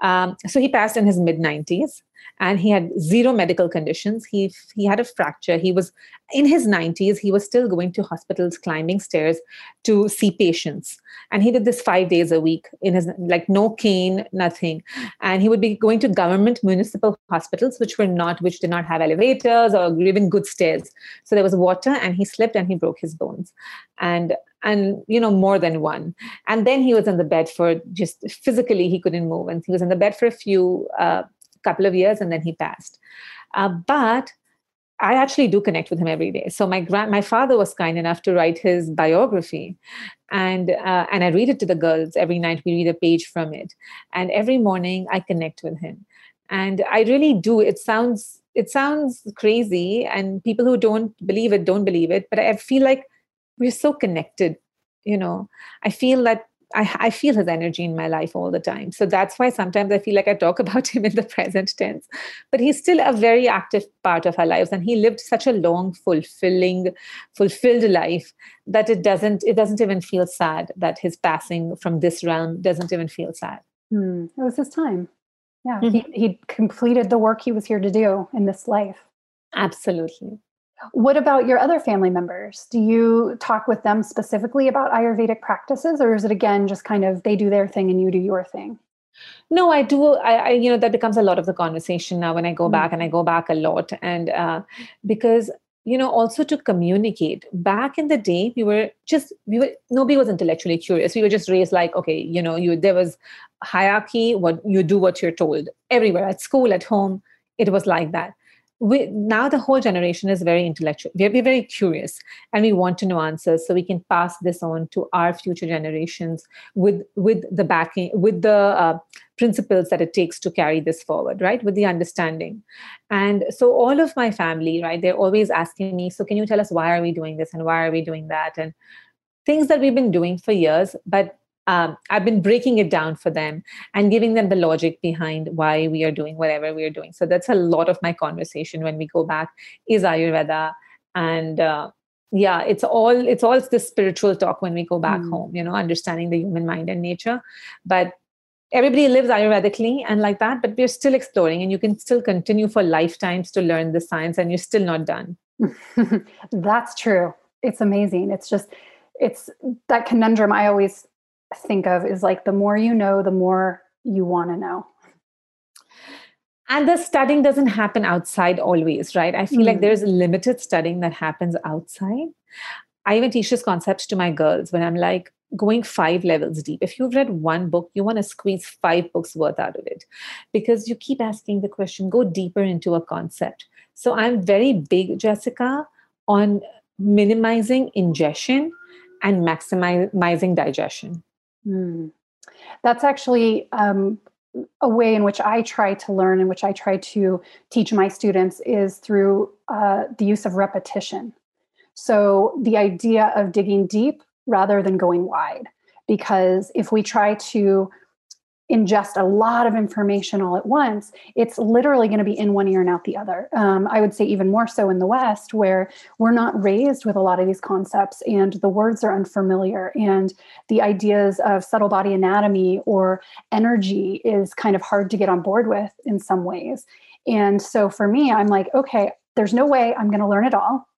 um, so he passed in his mid 90s and he had zero medical conditions. He he had a fracture. He was in his 90s. He was still going to hospitals, climbing stairs to see patients, and he did this five days a week in his like no cane, nothing. And he would be going to government municipal hospitals, which were not, which did not have elevators or even good stairs. So there was water, and he slipped and he broke his bones, and and you know more than one and then he was in the bed for just physically he couldn't move and he was in the bed for a few uh, couple of years and then he passed. Uh, but I actually do connect with him every day. So my grand, my father was kind enough to write his biography, and uh, and I read it to the girls every night. We read a page from it, and every morning I connect with him, and I really do. It sounds it sounds crazy, and people who don't believe it don't believe it, but I feel like we're so connected. You know, I feel that I, I feel his energy in my life all the time. So that's why sometimes I feel like I talk about him in the present tense. But he's still a very active part of our lives. And he lived such a long, fulfilling, fulfilled life that it doesn't, it doesn't even feel sad that his passing from this realm doesn't even feel sad. Hmm. It was his time. Yeah. Mm-hmm. He, he completed the work he was here to do in this life. Absolutely. What about your other family members? Do you talk with them specifically about Ayurvedic practices, or is it again just kind of they do their thing and you do your thing? No, I do. I, I you know, that becomes a lot of the conversation now when I go mm-hmm. back, and I go back a lot, and uh, because you know also to communicate back in the day we were just we were nobody was intellectually curious we were just raised like okay you know you there was hierarchy what you do what you're told everywhere at school at home it was like that we, now the whole generation is very intellectual. We're, very curious and we want to know answers so we can pass this on to our future generations with with the backing with the uh, principles that it takes to carry this forward right? With the understanding. And so all of my family right they're always asking me so can you tell us why are we doing this and why are we doing that? And things that we've been doing for years but um, I've been breaking it down for them and giving them the logic behind why we are doing whatever we are doing. So that's a lot of my conversation when we go back is Ayurveda, and uh, yeah, it's all it's all the spiritual talk when we go back mm. home. You know, understanding the human mind and nature, but everybody lives ayurvedically and like that but we're still exploring and you can still continue for lifetimes to learn the science and you're still not done that's true it's amazing it's just it's that conundrum i always think of is like the more you know, the more you want to know. And the studying doesn't happen outside always, right? I feel mm. like there's limited studying that happens outside. I even teach this concept to my girls when I'm like going five levels deep. If you've read one book, you want to squeeze five books worth out of it because you keep asking the question, go deeper into a concept. So I'm very big, Jessica, on minimizing ingestion and maximizing digestion. Mm. That's actually um, a way in which I try to learn, in which I try to teach my students, is through uh, the use of repetition. So the idea of digging deep rather than going wide. Because if we try to ingest a lot of information all at once, it's literally going to be in one ear and out the other. Um, I would say even more so in the West, where we're not raised with a lot of these concepts and the words are unfamiliar, and the ideas of subtle body anatomy or energy is kind of hard to get on board with in some ways. And so for me, I'm like, okay, there's no way I'm going to learn it all.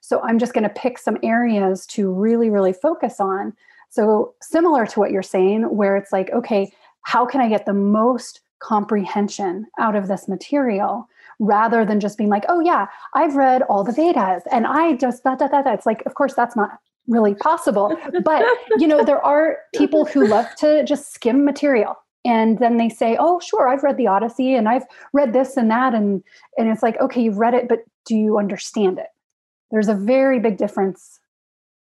So I'm just going to pick some areas to really, really focus on. So, similar to what you're saying, where it's like, okay, how can I get the most comprehension out of this material rather than just being like, oh, yeah, I've read all the Vedas and I just that, that, that. It's like, of course, that's not really possible. But, you know, there are people who love to just skim material and then they say oh sure i've read the odyssey and i've read this and that and and it's like okay you've read it but do you understand it there's a very big difference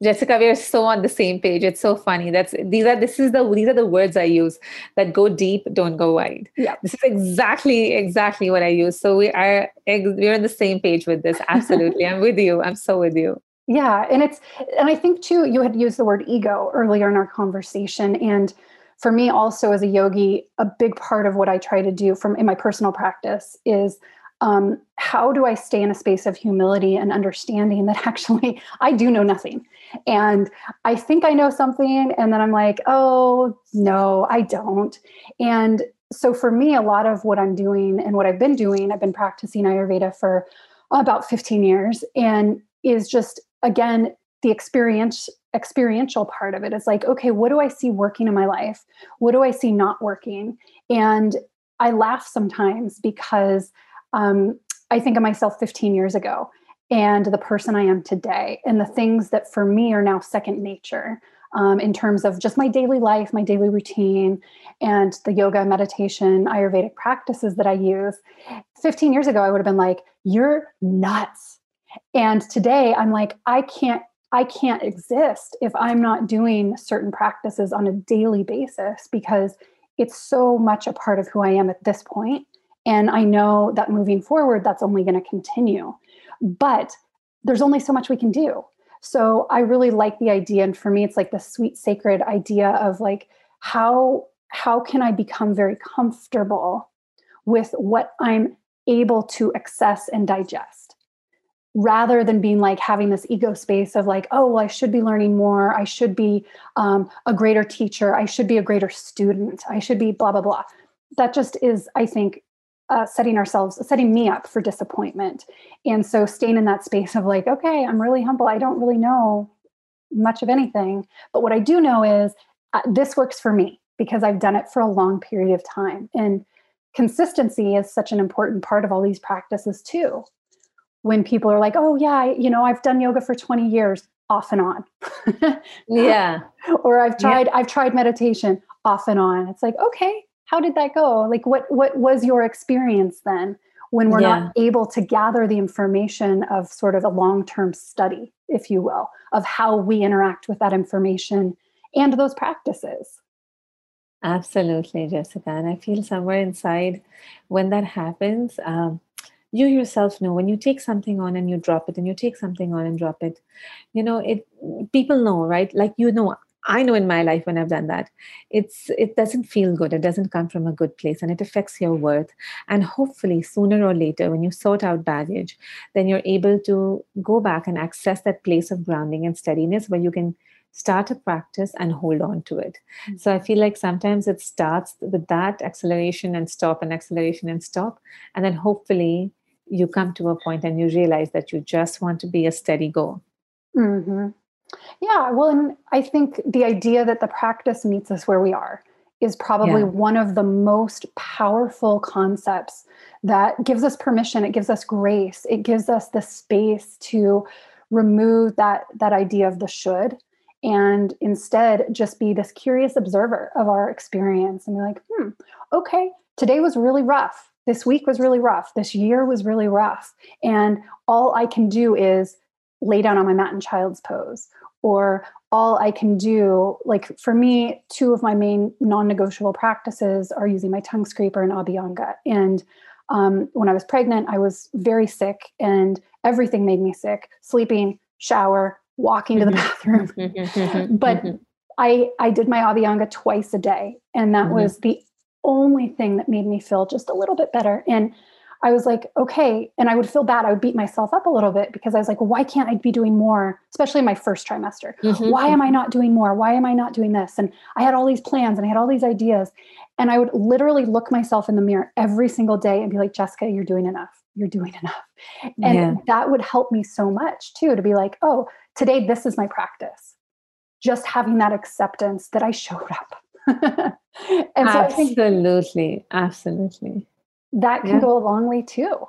Jessica, we are so on the same page. It's so funny. That's these are this is the these are the words I use that go deep, don't go wide. Yeah, this is exactly exactly what I use. So we are we're on the same page with this. Absolutely, I'm with you. I'm so with you. Yeah, and it's and I think too you had used the word ego earlier in our conversation, and for me also as a yogi, a big part of what I try to do from in my personal practice is um, how do I stay in a space of humility and understanding that actually I do know nothing? And I think I know something, and then I'm like, oh, no, I don't. And so for me, a lot of what I'm doing and what I've been doing, I've been practicing Ayurveda for about 15 years, and is just, again, the experience experiential part of it is like okay what do i see working in my life what do i see not working and i laugh sometimes because um, I think of myself 15 years ago and the person I am today, and the things that for me are now second nature um, in terms of just my daily life, my daily routine, and the yoga, meditation, Ayurvedic practices that I use. 15 years ago, I would have been like, You're nuts. And today, I'm like, I can't. I can't exist if I'm not doing certain practices on a daily basis because it's so much a part of who I am at this point and I know that moving forward, that's only going to continue. But there's only so much we can do. So I really like the idea. And for me, it's like the sweet, sacred idea of like, how how can I become very comfortable with what I'm able to access and digest rather than being like having this ego space of like oh well i should be learning more i should be um, a greater teacher i should be a greater student i should be blah blah blah that just is i think uh, setting ourselves setting me up for disappointment. And so staying in that space of like okay i'm really humble. I don't really know much of anything. But what i do know is uh, this works for me because i've done it for a long period of time. And consistency is such an important part of all these practices too. When people are like oh yeah you know i've done yoga for 20 years off and on. Yeah. Or i've tried yeah. i've tried meditation off and on. It's like okay how did that go? Like what what was your experience then when we're yeah. not able to gather the information of sort of a long-term study if you will of how we interact with that information and those practices? Absolutely jessica and i feel somewhere inside when that happens um, you yourself know when you take something on and you drop it and you take something on and drop it you know it people know right? Like you know i know in my life when i've done that it's it doesn't feel good it doesn't come from a good place and it affects your worth and hopefully sooner or later when you sort out baggage then you're able to go back and access that place of grounding and steadiness where you can start a practice and hold on to it. Mm-hmm. So I feel like sometimes it starts with that acceleration and stop and acceleration and stop. And then hopefully you come to a point and you realize that you just want to be a steady go. Mm-hmm. Yeah, well, and I think the idea that the practice meets us where we are is probably yeah. one of the most powerful concepts that gives us permission, it gives us grace, it gives us the space to remove that that idea of the should and instead just be this curious observer of our experience and be like, hmm, okay, today was really rough this week was really rough. This year was really rough. And all I can do is lay down on my mat in child's pose. Or all I can do, like for me, two of my main non negotiable practices are using my tongue scraper and Abhyanga. And um, when I was pregnant, I was very sick and everything made me sick sleeping, shower, walking to the mm-hmm. bathroom. but mm-hmm. I, I did my Abhyanga twice a day. And that mm-hmm. was the only thing that made me feel just a little bit better. And I was like, okay. And I would feel bad. I would beat myself up a little bit because I was like, why can't I be doing more, especially in my first trimester? Mm-hmm. Why am I not doing more? Why am I not doing this? And I had all these plans and I had all these ideas. And I would literally look myself in the mirror every single day and be like, Jessica, you're doing enough. You're doing enough. And yeah. that would help me so much too to be like, oh, today this is my practice. Just having that acceptance that I showed up. and absolutely, absolutely. That can yeah. go a long way too.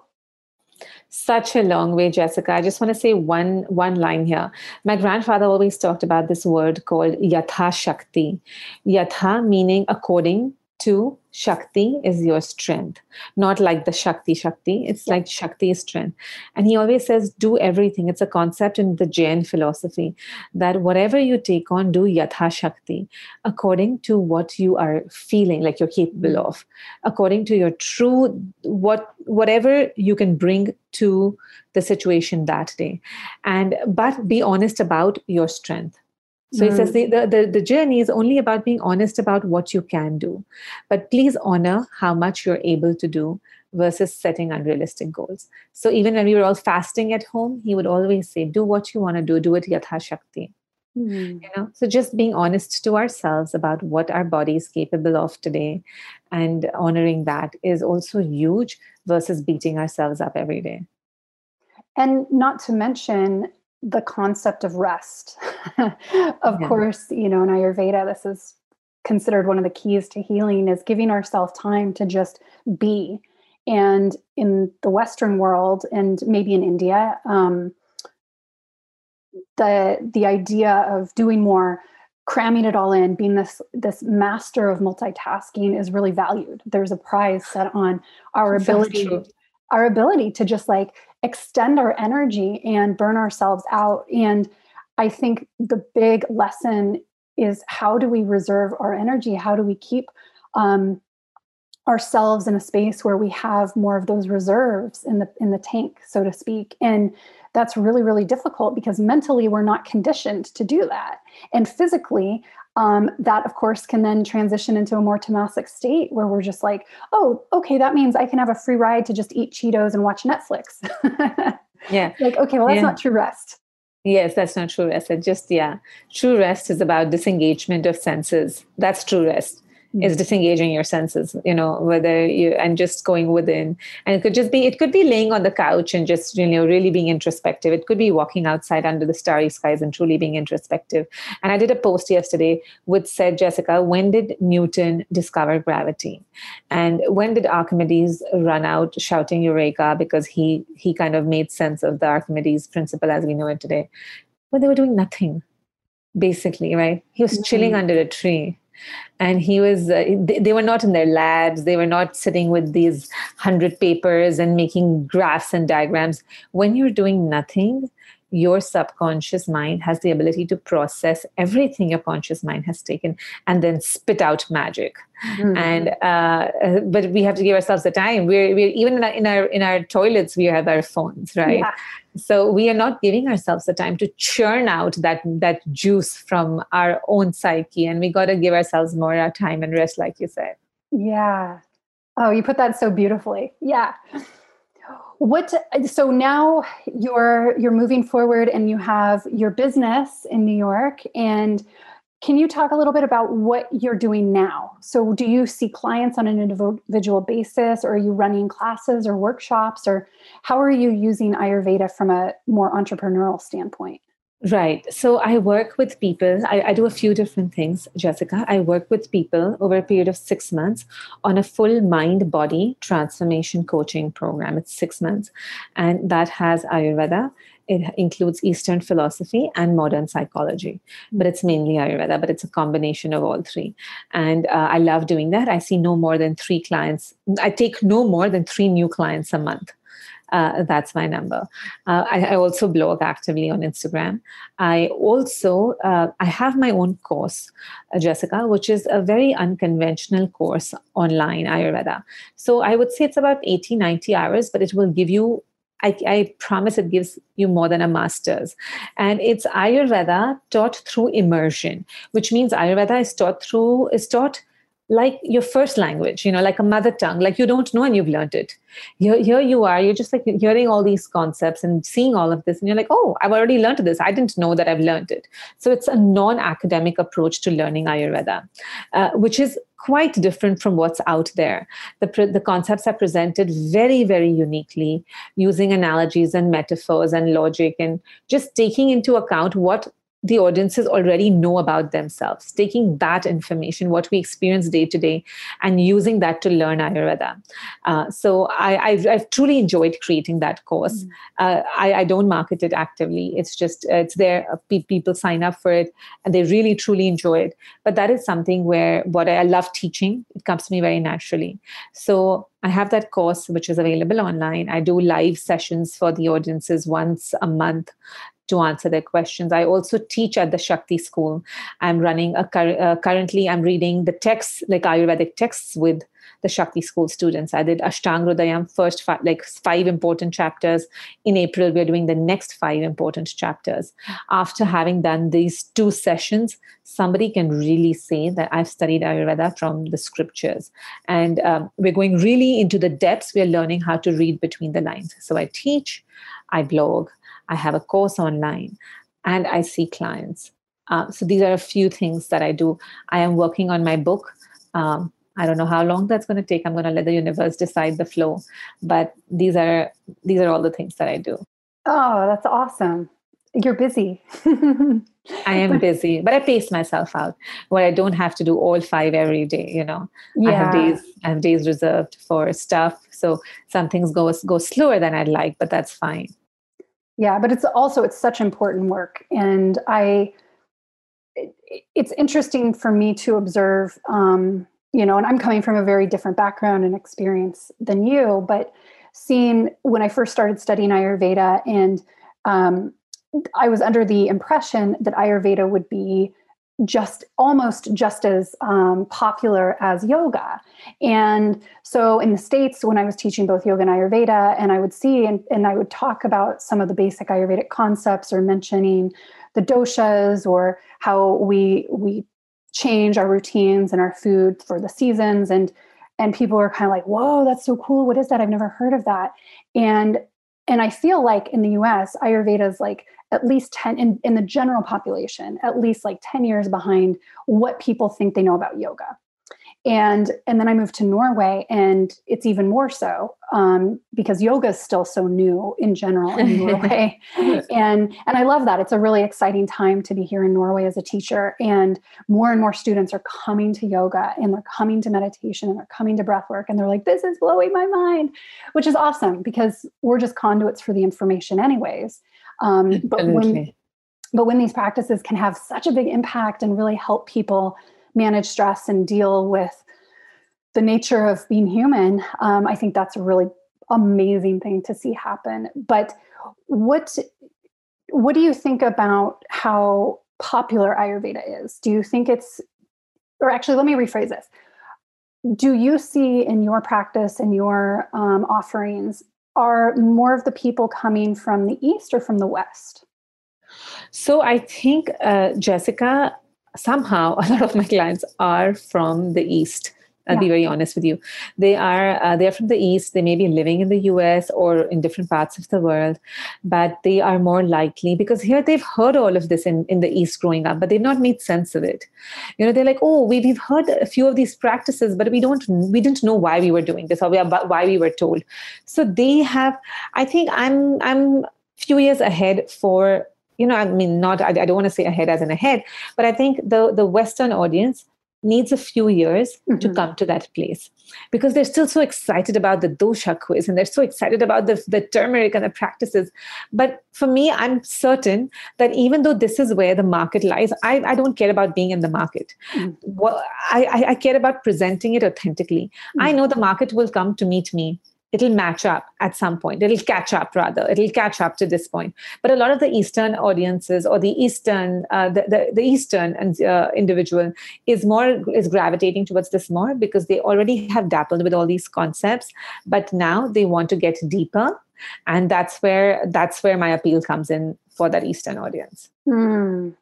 Such a long way, Jessica. I just want to say one one line here. My grandfather always talked about this word called yatha shakti. Yatha meaning according to Shakti is your strength, not like the Shakti Shakti. It's yeah. like Shakti is strength. And he always says, do everything. It's a concept in the Jain philosophy that whatever you take on, do Yatha Shakti according to what you are feeling like you're capable of, according to your true, what whatever you can bring to the situation that day. And but be honest about your strength so mm. he says the, the, the journey is only about being honest about what you can do. But please honor how much you're able to do versus setting unrealistic goals. So even when we were all fasting at home, he would always say, do what you want to do, do it yatha shakti. Mm. You know, so just being honest to ourselves about what our body is capable of today and honoring that is also huge versus beating ourselves up every day. And not to mention the concept of rest. of yeah. course, you know, in Ayurveda, this is considered one of the keys to healing is giving ourselves time to just be. And in the Western world, and maybe in India, um, the the idea of doing more, cramming it all in, being this this master of multitasking is really valued. There's a prize set on our ability, our ability to just like extend our energy and burn ourselves out. And I think the big lesson is how do we reserve our energy? How do we keep um, ourselves in a space where we have more of those reserves in the in the tank, so to speak? And that's really, really difficult because mentally we're not conditioned to do that. And physically, um, that of course can then transition into a more tamasic state where we're just like, oh, okay, that means I can have a free ride to just eat Cheetos and watch Netflix. yeah. Like, okay, well, that's yeah. not true rest. Yes, that's not true rest. It just, yeah. True rest is about disengagement of senses. That's true rest is disengaging your senses you know whether you and just going within. And it could just be it could be laying on the couch and just you know really being introspective. It could be walking outside under the starry skies and truly being introspective. And i did a post yesterday which said jessica when did newton discover gravity? And when did archimedes run out shouting eureka because he he kind of made sense of the archimedes principle as we know it today? But they were doing nothing basically right? He was mm-hmm. chilling under a tree and he was uh, they, they, were not in their labs. They were not sitting with these 100 papers and making graphs and diagrams. When you're doing nothing your subconscious mind has the ability to process everything your conscious mind has taken and then spit out magic. Mm-hmm. and uh, uh, but we have to give ourselves the time. We're, we're even in our, in our in our toilets we have our phones right? Yeah. So we are not giving ourselves the time to churn out that that juice from our own psyche and we got to give ourselves more uh, time and rest like you said. Yeah. Oh you put that so beautifully. Yeah. What so now you're you're moving forward and you have your business in new york and can you talk a little bit about what you're doing now so do you see clients on an individual basis or are you running classes or workshops or how are you using ayurveda from a more entrepreneurial standpoint Right. So I work with people. I, I, do a few different things, Jessica. I work with people over a period of six months on a full mind body transformation coaching program. It's six months. And that has Ayurveda. It includes Eastern philosophy and modern psychology, but it's mainly Ayurveda, but it's a combination of all three. And uh, I love doing that. I see no more than three clients. I take no more than three new clients a month uh, that's my number. Uh, I, I, also blog actively on Instagram. I also uh, I have my own course, uh, Jessica, which is a very unconventional course online Ayurveda. So I would say it's about 80, 90 hours, but it will give you I, I, promise it gives you more than a master's. And it's Ayurveda taught through immersion, which means Ayurveda is taught through is taught like your first language, you know, like a mother tongue, like you don't know and you've learned it. Here, here you are, you're just like hearing all these concepts and seeing all of this, and you're like, oh, I've already learned this. I didn't know that I've learned it. So it's a non academic approach to learning Ayurveda, uh, which is quite different from what's out there. The, the concepts are presented very, very uniquely using analogies and metaphors and logic and just taking into account what the audiences already know about themselves, taking that information, what we experience day to day, and using that to learn Ayurveda. Uh, so I, have I've truly enjoyed creating that course. Mm. Uh, I, I, don't market it actively. It's just, uh, it's there. Uh, people sign up for it and they really, truly enjoy it. But that is something where what I, I love teaching, it comes to me very naturally. So I have that course which is available online. I do live sessions for the audiences once a month to answer their questions. I also teach at the Shakti School. I'm running a uh, currently I'm reading the texts like Ayurvedic texts with the Shakti School students. I did Ashtanga first five, like five important chapters. In April, we're doing the next five important chapters. After having done these two sessions, somebody can really say that I've studied Ayurveda from the scriptures. And um, we're going really into the depths. We're learning how to read between the lines. So I teach, I blog, I have a course online, and I see clients. Uh, so these are a few things that I do. I am working on my book. Um, I don't know how long that's going to take. I'm going to let the universe decide the flow. But these are these are all the things that I do. Oh, that's awesome. You're busy. I am busy, but I pace myself out where I don't have to do all five every day. You know, yeah. I have days I have days reserved for stuff. So some things go go slower than I'd like, but that's fine yeah but it's also it's such important work and i it's interesting for me to observe um, you know and i'm coming from a very different background and experience than you but seeing when i first started studying ayurveda and um, i was under the impression that ayurveda would be just almost just as um, popular as yoga. And so in the States, when I was teaching both yoga and Ayurveda, and I would see and, and I would talk about some of the basic Ayurvedic concepts or mentioning the doshas or how we we change our routines and our food for the seasons. And and people are kind of like whoa that's so cool. What is that? I've never heard of that. And and i feel like in the us ayurveda is like at least 10 in, in the general population at least like 10 years behind what people think they know about yoga. And and then i moved to norway and it's even more so um, because yoga is still so new in general in norway. And and i love that. It's a really exciting time to be here in norway as a teacher and more and more students are coming to yoga and they're coming to meditation and they're coming to breath work and they're like this is blowing my mind which is awesome because we're just conduits for the information anyways um, but when but when these practices can have such a big impact and really help people manage stress and deal with the nature of being human, um, I think that's a really amazing thing to see happen. But what what do you think about how popular Ayurveda is? Do you think it's, or actually, let me rephrase this. Do you see in your practice and your um, offerings, are more of the people coming from the East or from the West? So I think, uh, Jessica, somehow a lot of my clients are from the east I'll yeah. be very honest with you. They are uh, they're from the east. They may be living in the U.S. or in different parts of the world, but they are more likely because here they've heard all of this in, in the east growing up, but they've not made sense of it. You know, they're like, oh, we, we've heard a few of these practices, but we don't we didn't know why we were doing this or we are, why we were told. So they have. I think I'm I'm few years ahead for you know, I mean, not, I, I don't want to say ahead as in ahead, but I think the, the Western audience needs a few years mm-hmm. to come to that place because they're still so excited about the dosha quiz and they're so excited about the, the turmeric and the practices. But for me, I'm certain that even though this is where the market lies, I, I don't care about being in the market. Mm-hmm. Well, I, I, care about presenting it authentically. Mm-hmm. I know the market will come to meet me it'll match up at some point. It'll catch up rather. It'll catch up to this point. But a lot of the eastern audiences or the eastern uh, the, the, the, eastern uh, individual is more is gravitating towards this more because they already have dappled with all these concepts but now they want to get deeper and that's where that's where my appeal comes in for that eastern audience. Mm,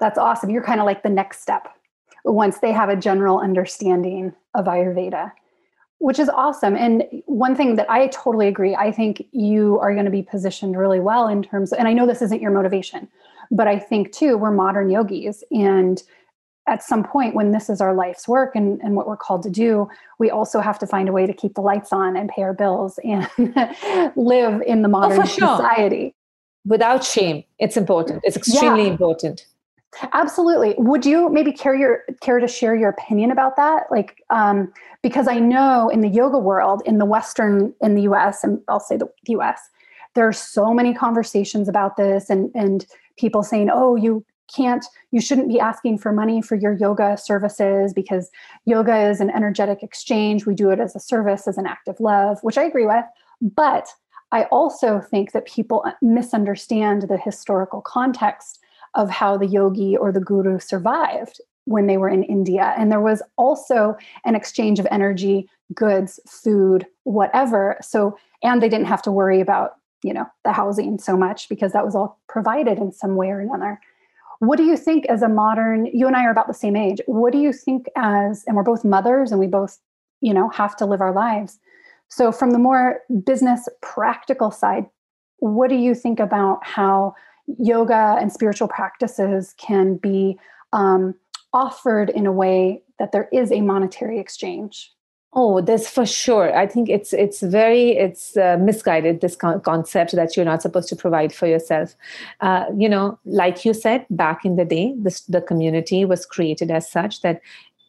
that's awesome. You're kind of like the next step. Once they have a general understanding of ayurveda which is awesome and one thing that i totally agree i think you are going to be positioned really well in terms of, and i know this isn't your motivation but i think too we're modern yogis and at some point when this is our life's work and, and what we're called to do we also have to find a way to keep the lights on and pay our bills and live in the oh, modern oh, sure. society without shame it's important it's extremely yeah. important Absolutely. Would you maybe care your care to share your opinion about that? Like, um, because I know in the yoga world, in the Western, in the U.S., and I'll say the, U.S., there are so many conversations about this, and and people saying, "Oh, you can't, you shouldn't be asking for money for your yoga services because yoga is an energetic exchange. We do it as a service, as an act of love," which I agree with, but I also think that people misunderstand the historical context of how the yogi or the guru survived when they were in India. And there was also an exchange of energy, goods, food, whatever. So, and they didn't have to worry about, you know, the housing so much because that was all provided in some way or another. What do you think as a modern, you and I are about the same age. What do you think as, and we're both mothers and we both, you know, have to live our lives. So, from the more business practical side, what do you think about how yoga and spiritual practices can be um, offered in a way that there is a monetary exchange Oh, that's for sure. I think it's it's very it's uh, misguided this con- concept that you're not supposed to provide for yourself. Uh, you know, like you said, back in the day, this, the community was created as such that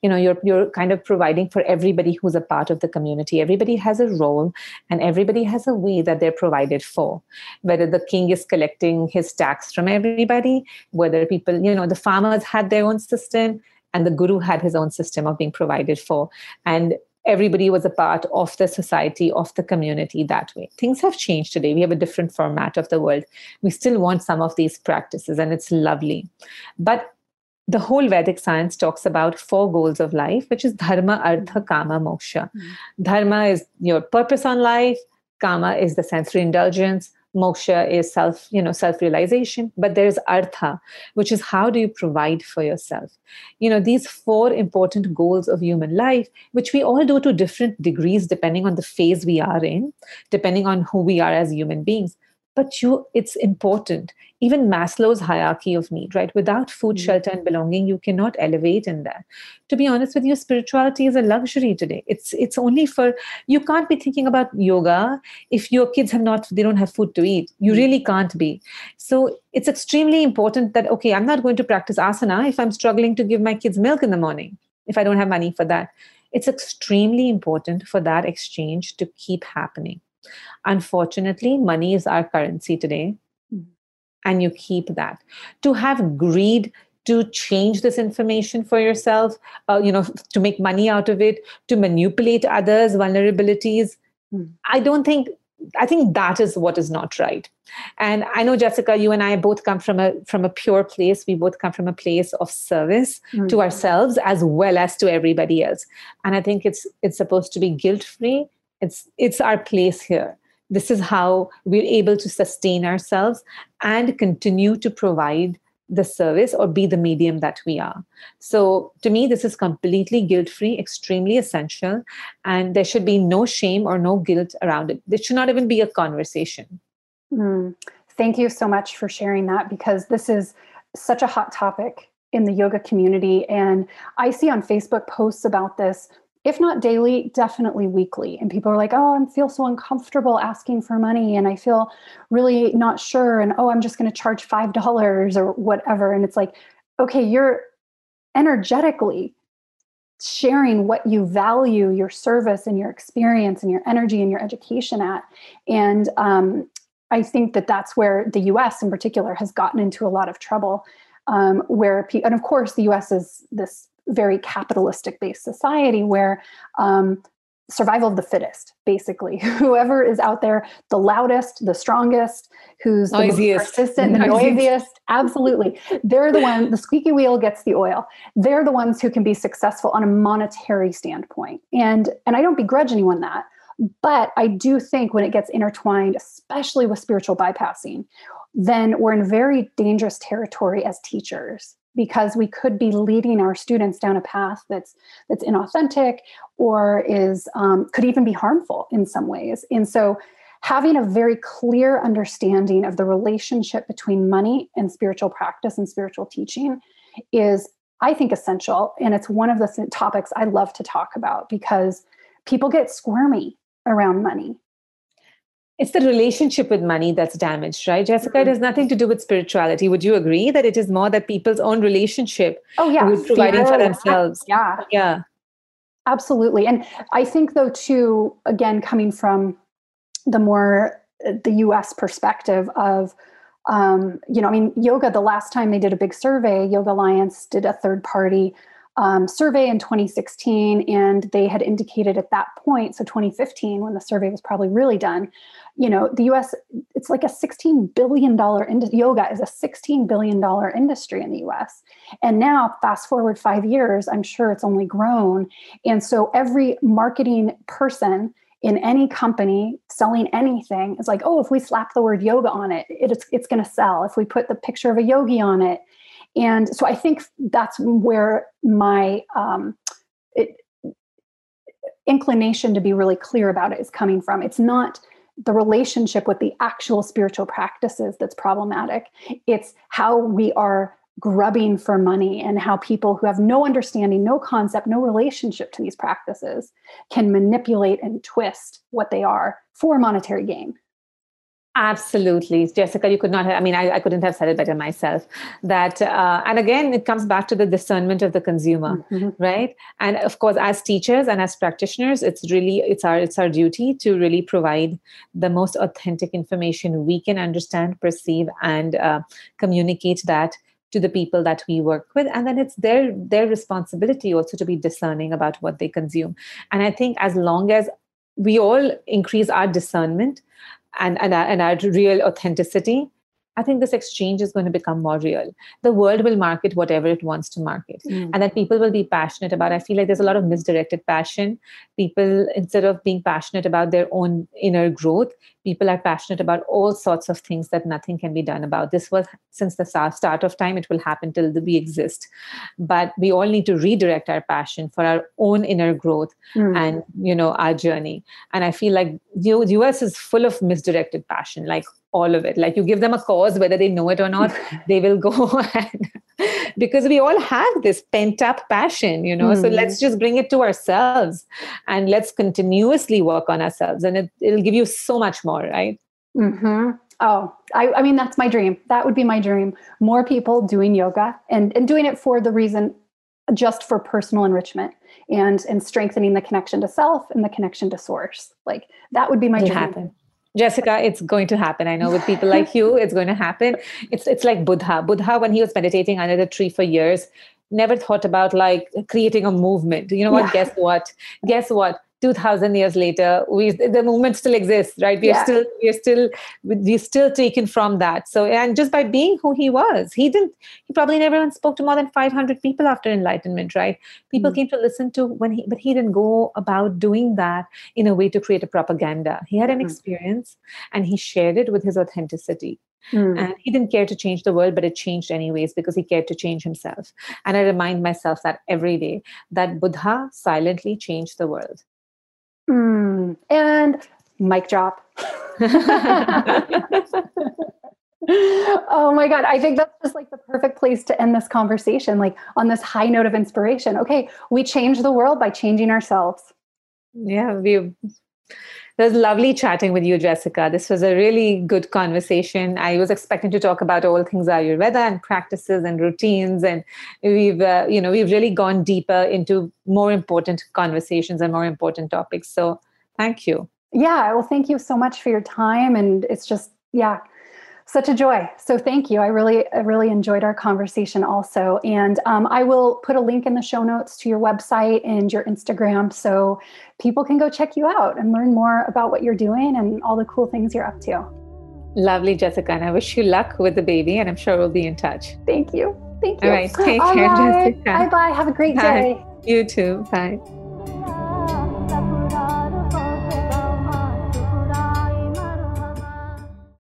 you know you're you're kind of providing for everybody who's a part of the community. Everybody has a role and everybody has a way that they're provided for. Whether the king is collecting his tax from everybody whether people you know the farmers had their own system and the guru had his own system of being provided for. And everybody was a part of the society of the community that way. Things have changed today. We have a different format of the world. We still want some of these practices and it's lovely. But the whole Vedic science talks about four goals of life, which is dharma, artha, kama, moksha. Mm-hmm. Dharma is your purpose on life, kama is the sensory indulgence, moksha is self you know self realization but there's artha which is how do you provide for yourself you know these four important goals of human life which we all do to different degrees depending on the phase we are in depending on who we are as human beings but you it's important. Even maslow's hierarchy of need right? Without food mm-hmm. shelter and belonging you cannot elevate in that. To be honest with you spirituality is a luxury today. It's it's only for you can't be thinking about yoga if your kids have not they don't have food to eat. You mm-hmm. really can't be. So it's extremely important that okay i'm not going to practice asana if i'm struggling to give my kids milk in the morning if i don't have money for that. It's extremely important for that exchange to keep happening Unfortunately, money is our currency today, mm-hmm. and you keep that. To have greed to change this information for yourself, uh, you know, to make money out of it, to manipulate others' vulnerabilities, mm-hmm. I don't think. I think that is what is not right. And I know Jessica, you and I both come from a from a pure place. We both come from a place of service mm-hmm. to ourselves as well as to everybody else. And I think it's it's supposed to be guilt free it's it's our place here this is how we're able to sustain ourselves and continue to provide the service or be the medium that we are. So, to me, this is completely guilt free, extremely essential, and there should be no shame or no guilt around it. There should not even be a conversation. Mm. Thank you so much for sharing that because this is such a hot topic in the yoga community. And I see on Facebook posts about this if not daily, definitely weekly. And people are like, oh, I feel so uncomfortable asking for money and I feel really not sure. And oh, I'm just going to charge $5 or whatever. And it's like, okay, you're energetically sharing what you value your service and your experience and your energy and your education at. And um, I think that that's where the US in particular has gotten into a lot of trouble. Um, where, and of course, the US is this very capitalistic based society where um, survival of the fittest basically. Whoever is out there the loudest the strongest who's the noisiest. most persistent the noisiest absolutely. They're the one the squeaky wheel gets the oil. They're the ones who can be successful on a monetary standpoint. And and i don't begrudge anyone that but i do think when it gets intertwined especially with spiritual bypassing then we're in very dangerous territory as teachers because we could be leading our students down a path that's that's inauthentic or is um, could even be harmful in some ways. And so having a very clear understanding of the relationship between money and spiritual practice and spiritual teaching is i think essential. And it's one of the th- topics i love to talk about because people get squirmy around money it's the relationship with money that's damaged, right? Jessica, it has nothing to do with spirituality. Would you agree that it is more that people's own relationship oh, yeah. with providing for themselves? Yeah. Yeah. Absolutely. And I think though too, again, coming from the more uh, the US perspective of um, you know, I mean, yoga, the last time they did a big survey, Yoga Alliance did a third party um, survey in 2016, and they had indicated at that point, so 2015, when the survey was probably really done, you know, the US, it's like a $16 billion, ind- yoga is a $16 billion industry in the US. And now, fast forward five years, I'm sure it's only grown. And so every marketing person, in any company selling anything is like, oh, if we slap the word yoga on it, it it's, it's going to sell. If we put the picture of a yogi on it, and so I think that's where my um, it, inclination to be really clear about it is coming from. It's not the relationship with the actual spiritual practices that's problematic. It's how we are grubbing for money and how people who have no understanding, no concept, no relationship to these practices can manipulate and twist what they are for monetary gain. Absolutely, Jessica. You could not. Have, I mean, I, I couldn't have said it better myself. That, uh, and again, it comes back to the discernment of the consumer, mm-hmm. right? And of course, as teachers and as practitioners, it's really it's our it's our duty to really provide the most authentic information we can understand, perceive, and uh, communicate that to the people that we work with and then it's their their responsibility also to be discerning about what they consume and i think as long as we all increase our discernment and, and, and our real authenticity I think this exchange is going to become more real. The world will market whatever it wants to market, mm. and that people will be passionate about. I feel like there's a lot of misdirected passion. People, instead of being passionate about their own inner growth, people are passionate about all sorts of things that nothing can be done about. This was since the start of time. It will happen till we exist, but we all need to redirect our passion for our own inner growth mm. and you know our journey. And I feel like the US is full of misdirected passion, like all of it. Like you give them a cause, whether they know it or not, they will go and because we all have this pent up passion, you know. Mm. So let's just bring it to ourselves and let's continuously work on ourselves, and it, it'll give you so much more, right? Mm-hmm. Oh, I, I mean, that's my dream. That would be my dream. More people doing yoga and, and doing it for the reason just for personal enrichment and and strengthening the connection to self and the connection to source. Like that would be my It'll dream. Happen. Jessica, it's going to happen. I know with people like you, it's going to happen. It's it's like Buddha. Buddha, when he was meditating under the tree for years, never thought about like creating a movement. You know what? Yeah. Guess what? Guess what? 2000 years later we the movement still exists right we're yeah. still we're still we're still taken from that so and just by being who he was he didn't he probably never even spoke to more than 500 people after enlightenment right people mm came to listen to when he but he didn't go about doing that in a way to create a propaganda he had an mm experience and he shared it with his authenticity Mm. And he didn't care to change the world, but it changed anyways because he cared to change himself. And I remind myself that every day that Buddha silently changed the world. Mm, and mic drop. oh my god i think that's just like the perfect place to end this conversation like on this high note of inspiration okay we change the world by changing ourselves yeah we it was lovely chatting with you jessica. This was a really good conversation. I was expecting to talk about all things ayurveda and practices and routines and we've uh, you know we've really gone deeper into more important conversations and more important topics. So thank you. Yeah well thank you so much for your time and it's just yeah such a joy. So thank you. I really, I really enjoyed our conversation also. And um, I will put a link in the show notes to your website and your Instagram so people can go check you out and learn more about what you're doing and all the cool things you're up to. Lovely, Jessica. And I wish you luck with the baby, and I'm sure we'll be in touch. Thank you. Thank you. All right. Take care, Jessica. Bye bye. Have a great Bye. day. You too. Bye.